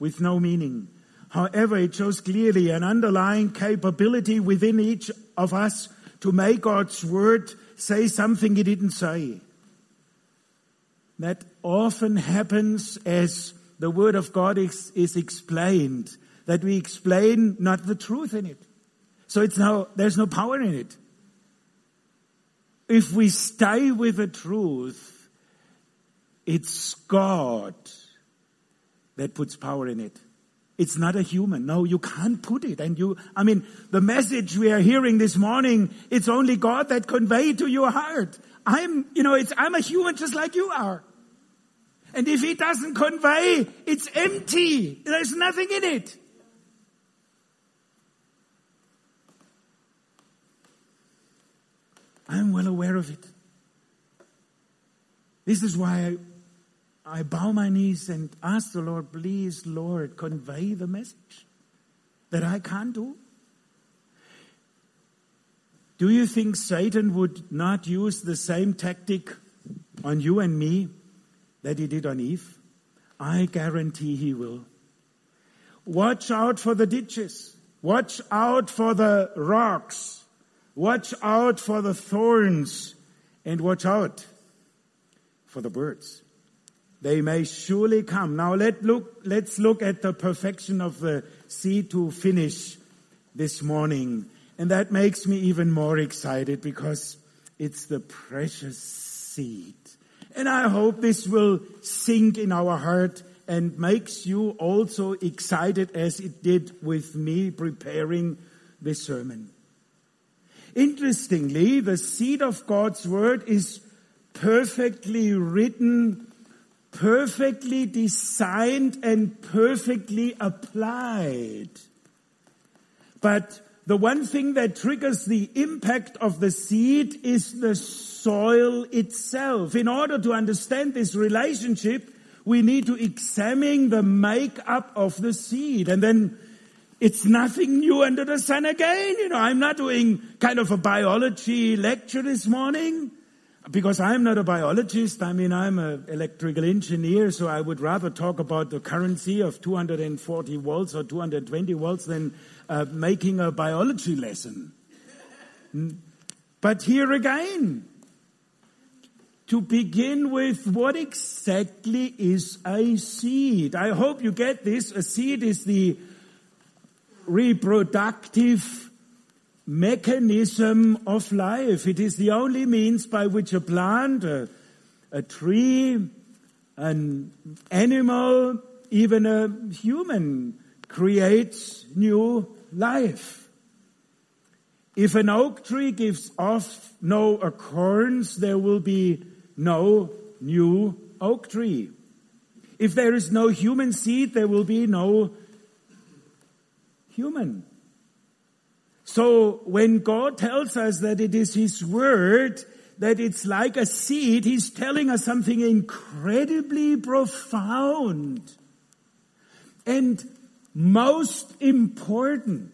Speaker 2: with no meaning. However, it shows clearly an underlying capability within each of us to make God's word say something he didn't say. That often happens as the word of God is, is explained, that we explain not the truth in it. So it's now, there's no power in it if we stay with the truth, it's God that puts power in it. It's not a human. No, you can't put it. And you, I mean, the message we are hearing this morning, it's only God that convey to your heart. I'm, you know, it's, I'm a human just like you are. And if He doesn't convey, it's empty. There's nothing in it. I'm well aware of it. This is why I, I bow my knees and ask the Lord, please, Lord, convey the message that I can't do. Do you think Satan would not use the same tactic on you and me that he did on Eve? I guarantee he will. Watch out for the ditches. Watch out for the rocks. Watch out for the thorns. And watch out for the birds. They may surely come. Now let look, let's look at the perfection of the seed to finish this morning. And that makes me even more excited because it's the precious seed. And I hope this will sink in our heart and makes you also excited as it did with me preparing this sermon. Interestingly, the seed of God's word is perfectly written, perfectly designed, and perfectly applied. But the one thing that triggers the impact of the seed is the soil itself. In order to understand this relationship, we need to examine the makeup of the seed and then it's nothing new under the sun again. You know, I'm not doing kind of a biology lecture this morning because I'm not a biologist. I mean, I'm an electrical engineer, so I would rather talk about the currency of 240 volts or 220 volts than uh, making a biology lesson. But here again, to begin with, what exactly is a seed? I hope you get this. A seed is the reproductive mechanism of life. It is the only means by which a plant, a, a tree, an animal, even a human creates new life. If an oak tree gives off no acorns, there will be no new oak tree. If there is no human seed, there will be no human. So when God tells us that it is His word, that it's like a seed, He's telling us something incredibly profound and most important.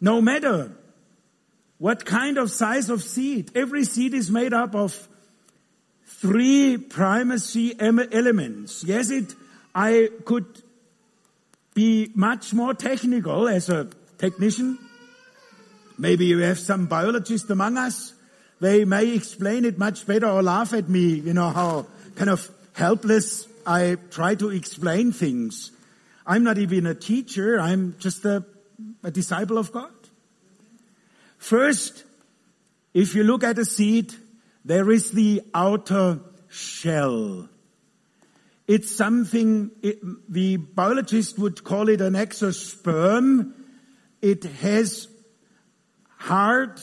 Speaker 2: No matter what kind of size of seed, every seed is made up of three primacy elements. Yes, it, I could be much more technical as a technician. Maybe you have some biologists among us. They may explain it much better or laugh at me, you know, how kind of helpless I try to explain things. I'm not even a teacher. I'm just a, a disciple of God. First, if you look at a seed, there is the outer shell. It's something, it, the biologist would call it an exosperm. It has hard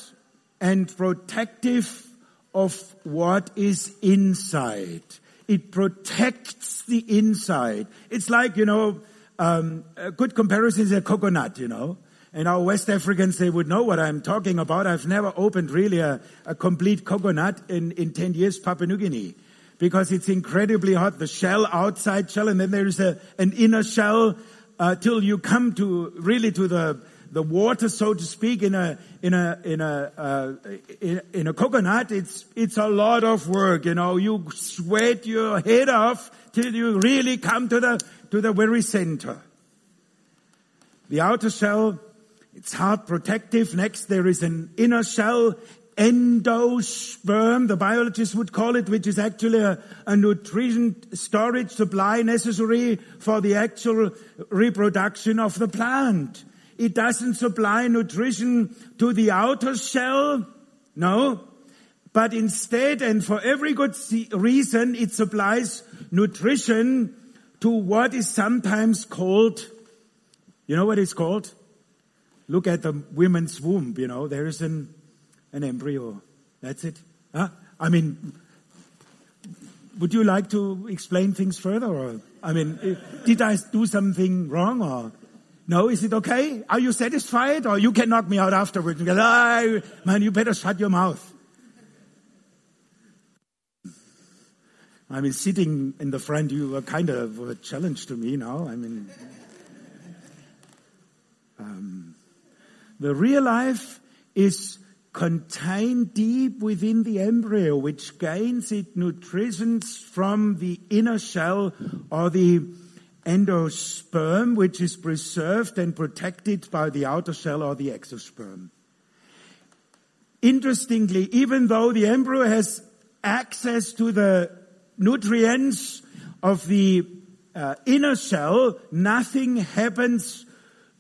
Speaker 2: and protective of what is inside. It protects the inside. It's like, you know, um, a good comparison is a coconut, you know. And our West Africans, they would know what I'm talking about. I've never opened really a, a complete coconut in, in 10 years, Papua New Guinea because it's incredibly hot. The shell, outside shell, and then there is a, an inner shell uh, till you come to really to the the water, so to speak, in a in a in a uh, in, in, a coconut. It's it's a lot of work. You know, you sweat your head off till you really come to the to the very center. The outer shell, it's hard, protective. Next, there is an inner shell endosperm, the biologists would call it, which is actually a, a, nutrition storage supply necessary for the actual reproduction of the plant. It doesn't supply nutrition to the outer shell, no, but instead, and for every good reason, it supplies nutrition to what is sometimes called, you know what it's called? Look at the women's womb, you know, there is an an embryo. That's it. Huh? I mean, would you like to explain things further? Or, I mean, did I do something wrong or? No, is it okay? Are you satisfied? Or you can knock me out afterwards and go, ah, man, you better shut your mouth. I mean, sitting in the front, you were kind of a challenge to me now. I mean, um, the real life is contained deep within the embryo, which gains its nutrition from the inner shell or the endosperm, which is preserved and protected by the outer shell or the exosperm. Interestingly, even though the embryo has access to the nutrients of the uh, inner shell, nothing happens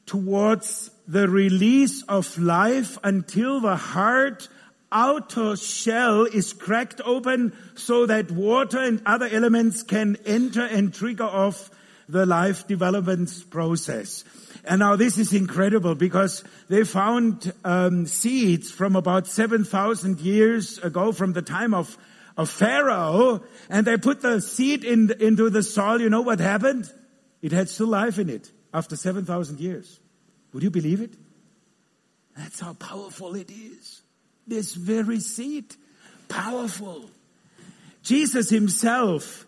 Speaker 2: towards the release of life until the heart outer shell is cracked open so that water and other elements can enter and trigger off the life development process. And now this is incredible because they found um, seeds from about 7,000 years ago from the time of, of Pharaoh and they put the seed in, into the soil. You know what happened? It had still life in it after 7,000 years. Would you believe it? That's how powerful it is. This very seed. Powerful. Jesus himself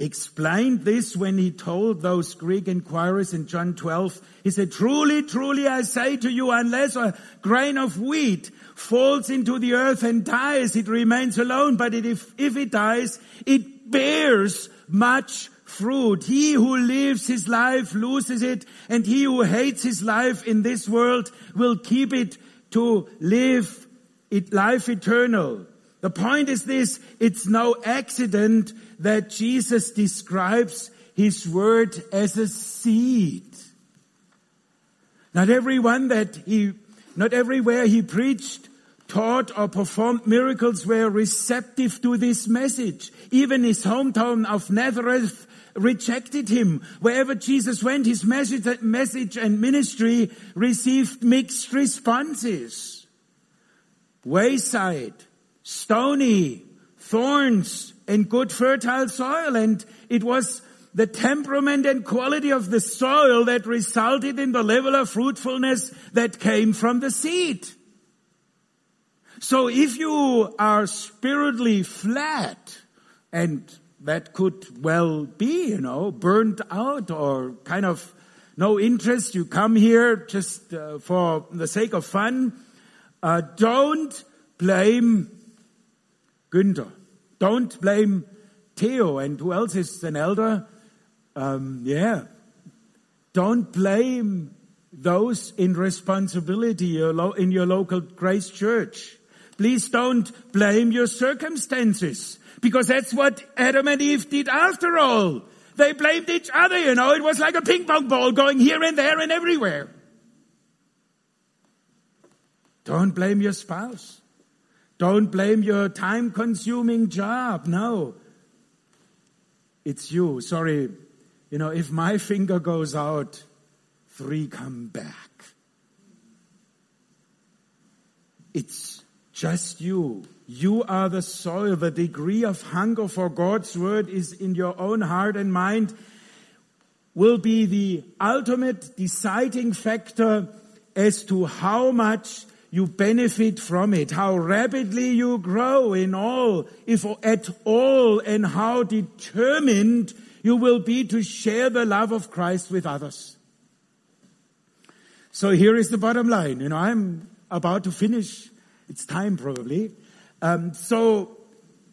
Speaker 2: explained this when he told those Greek inquirers in John 12. He said, truly, truly I say to you, unless a grain of wheat falls into the earth and dies, it remains alone. But if, if it dies, it bears much fruit. He who lives his life loses it, and he who hates his life in this world will keep it to live it life eternal. The point is this, it's no accident that Jesus describes his word as a seed. Not everyone that he, not everywhere he preached, taught or performed miracles were receptive to this message. Even his hometown of Nazareth rejected him. Wherever Jesus went, his message, and ministry received mixed responses. Wayside, stony, thorns, and good fertile soil. And it was the temperament and quality of the soil that resulted in the level of fruitfulness that came from the seed. So if you are spiritually flat and that could well be, you know, burnt out or kind of no interest. You come here just uh, for the sake of fun. Uh, don't blame Günther. Don't blame Theo. And who else is an elder? Um, yeah. Don't blame those in responsibility in your local grace church. Please don't blame your circumstances. Because that's what Adam and Eve did after all. They blamed each other, you know. It was like a ping pong ball going here and there and everywhere. Don't blame your spouse. Don't blame your time consuming job. No. It's you. Sorry. You know, if my finger goes out, three come back. It's just you. You are the soil. The degree of hunger for God's word is in your own heart and mind will be the ultimate deciding factor as to how much you benefit from it, how rapidly you grow in all, if at all, and how determined you will be to share the love of Christ with others. So here is the bottom line. You know, I'm about to finish. It's time probably. Um, so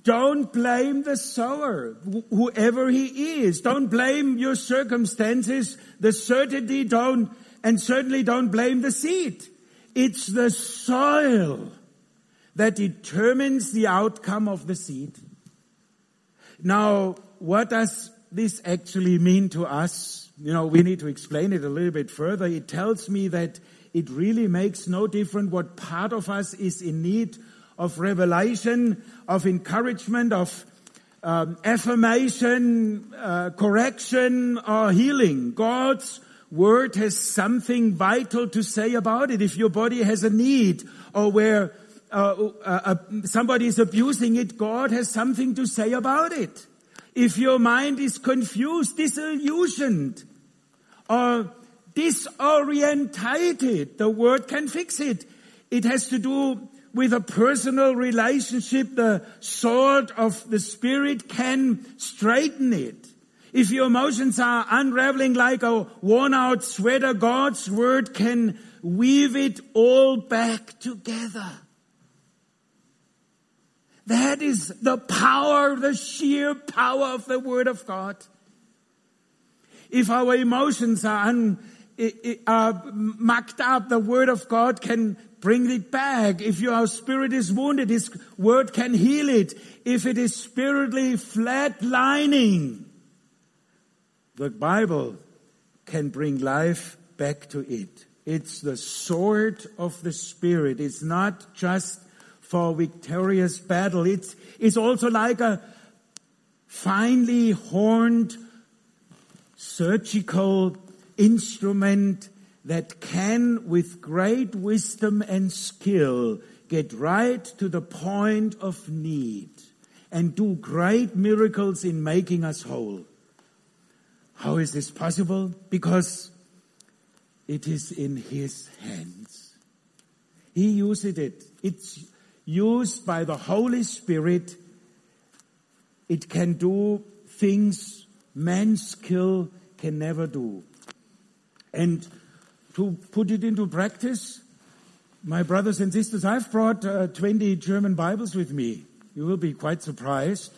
Speaker 2: don't blame the sower, wh- whoever he is. Don't blame your circumstances. The certainty don't, and certainly don't blame the seed. It's the soil that determines the outcome of the seed. Now, what does this actually mean to us? You know, we need to explain it a little bit further. It tells me that it really makes no difference what part of us is in need of revelation, of encouragement, of um, affirmation, uh, correction, or healing. God's word has something vital to say about it. If your body has a need or where uh, uh, uh, somebody is abusing it, God has something to say about it. If your mind is confused, disillusioned, or disorientated, the word can fix it. It has to do with a personal relationship. The sword of the Spirit can straighten it. If your emotions are unraveling like a worn out sweater, God's word can weave it all back together. That is the power, the sheer power of the word of God. If our emotions are, un, Uh, are mucked up, the word of God can bring it back. If your spirit is wounded, his word can heal it. If it is spiritually flatlining, the Bible can bring life back to it. It's the sword of the Spirit. It's not just for victorious battle. It's, it's also like a finely horned surgical instrument that can, with great wisdom and skill, get right to the point of need and do great miracles in making us whole. How is this possible? Because it is in His hands. He uses it. It's used by the Holy Spirit. It can do things man's skill can never do. And to put it into practice, my brothers and sisters, I've brought uh, 20 German Bibles with me. You will be quite surprised.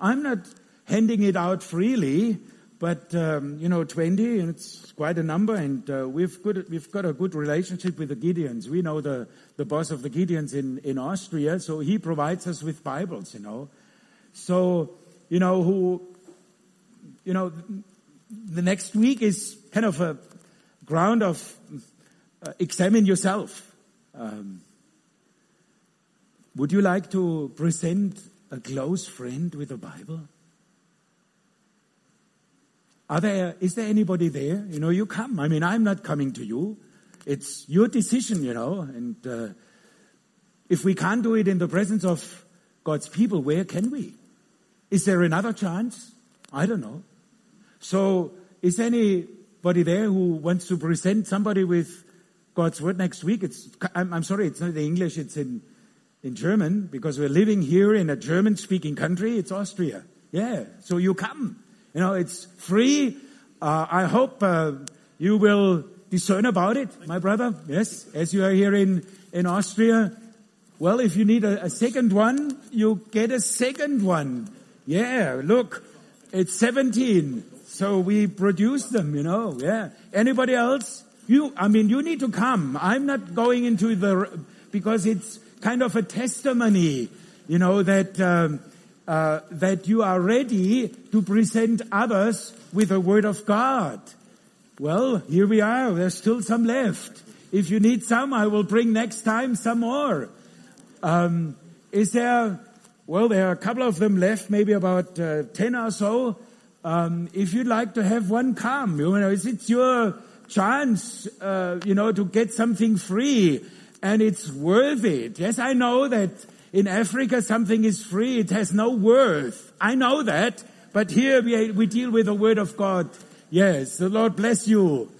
Speaker 2: I'm not handing it out freely. But um, you know, 20, and it's quite a number, and uh, we've good, we've got a good relationship with the Gideons. We know the the boss of the Gideons in in Austria, so he provides us with Bibles. You know, so you know who, you know, the next week is kind of a ground of uh, examine yourself. Um, would you like to present a close friend with a Bible? Are there, is there anybody there? You know, you come. I mean, I'm not coming to you. It's your decision, you know, and uh, if we can't do it in the presence of God's people, where can we? Is there another chance? I don't know. So, is anybody there who wants to present somebody with God's word next week? It's, I'm, I'm sorry, it's not in English, it's in, in German, because we're living here in a German speaking country. It's Austria. Yeah. So you come. You know, it's free. Uh, I hope uh, you will discern about it, my brother. Yes, as you are here in, in Austria. Well, if you need a, a second one, you get a second one. Yeah, look, it's 17. So we produce them, you know, yeah. Anybody else? You, I mean, you need to come. I'm not going into the, because it's kind of a testimony, you know, that, um, uh, that you are ready to present others with the word of God. Well, here we are. There's still some left. If you need some, I will bring next time some more. Um, is there? Well, there are a couple of them left, maybe about uh, ten or so. Um, if you'd like to have one come, you know, it's your chance, uh, you know, to get something free, and it's worth it. Yes, I know that in Africa, something is free. It has no worth. I know that. But here we, we deal with the word of God. Yes, the Lord bless you.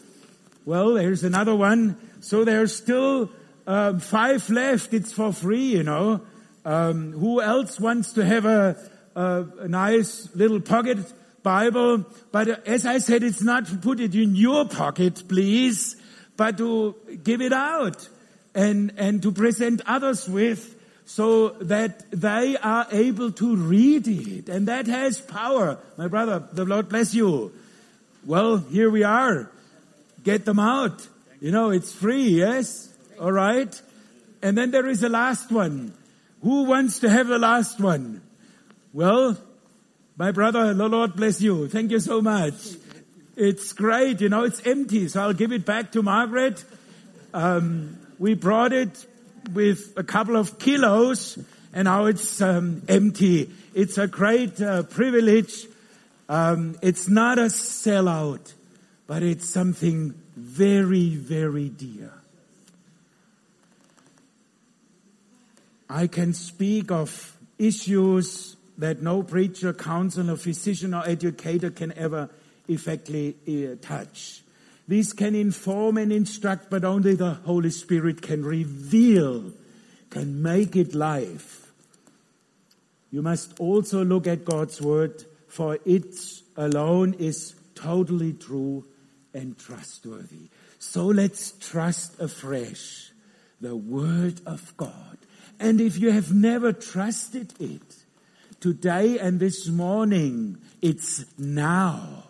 Speaker 2: Well, there's another one. So there's still um, five left. It's for free, you know. Um, who else wants to have a, a, a nice little pocket Bible? But as I said, it's not to put it in your pocket, please, but to give it out and, and to present others with so that they are able to read it. And that has power. My brother, the Lord bless you. Well, here we are. Get them out. You know, it's free, yes? All right. And then there is the last one. Who wants to have the last one? Well, my brother, the Lord bless you. Thank you so much. It's great. You know, it's empty. So I'll give it back to Margaret. Um, we brought it with a couple of kilos and now it's um, empty. It's a great uh, privilege. Um, it's not a sellout, but it's something very, very dear. I can speak of issues that no preacher, counselor, physician, or educator can ever effectively uh, touch. These can inform and instruct, but only the Holy Spirit can reveal, can make it life. You must also look at God's word, for it alone is totally true and trustworthy. So let's trust afresh the word of God. And if you have never trusted it, today and this morning, it's now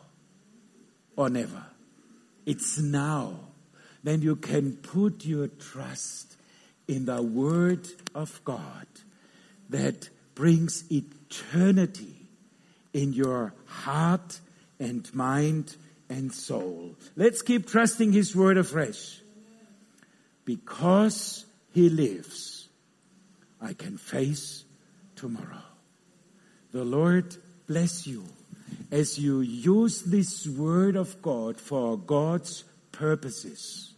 Speaker 2: or never. It's now. Then you can put your trust in the Word of God that brings eternity in your heart and mind and soul. Let's keep trusting His Word afresh. Because He lives, I can face tomorrow. The Lord bless you as you use this word of God for God's purposes.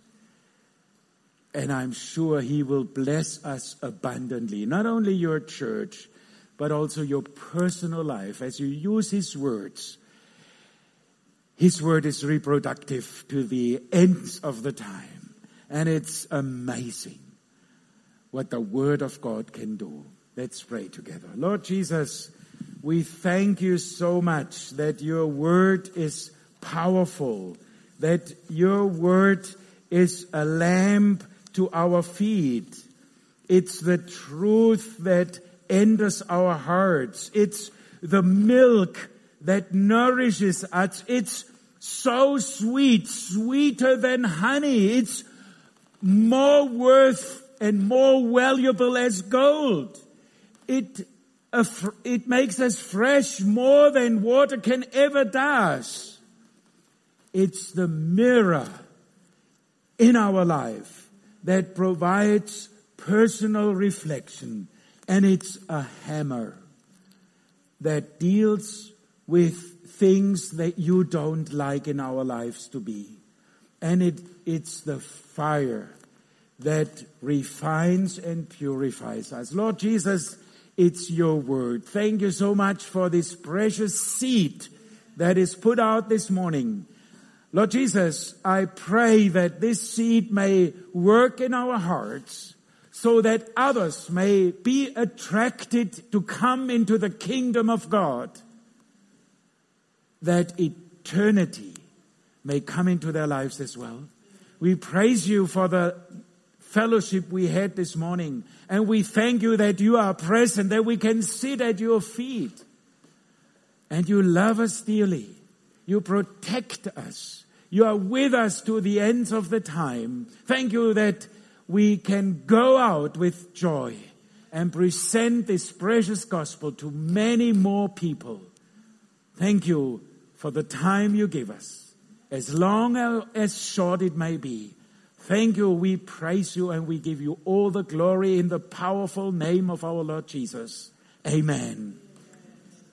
Speaker 2: And I'm sure He will bless us abundantly, not only your church, but also your personal life as you use His words. His word is reproductive to the ends of the time. And it's amazing what the word of God can do. Let's pray together. Lord Jesus, we thank you so much that your word is powerful, that your word is a lamp to our feet. It's the truth that enters our hearts. It's the milk that nourishes us. It's so sweet, sweeter than honey. It's more worth and more valuable as gold. It it makes us fresh more than water can ever does. It's the mirror in our life that provides personal reflection and it's a hammer that deals with things that you don't like in our lives to be. And it, it's the fire that refines and purifies us. Lord Jesus, it's your word. Thank you so much for this precious seed that is put out this morning. Lord Jesus, I pray that this seed may work in our hearts so that others may be attracted to come into the kingdom of God, that eternity may come into their lives as well. We praise you for the fellowship we had this morning. And we thank you that you are present, that we can sit at your feet. And you love us dearly. You protect us. You are with us to the ends of the time. Thank you that we can go out with joy and present this precious gospel to many more people. Thank you for the time you give us, as long as short it may be. Thank you. We praise you and we give you all the glory in the powerful name of our Lord Jesus. Amen.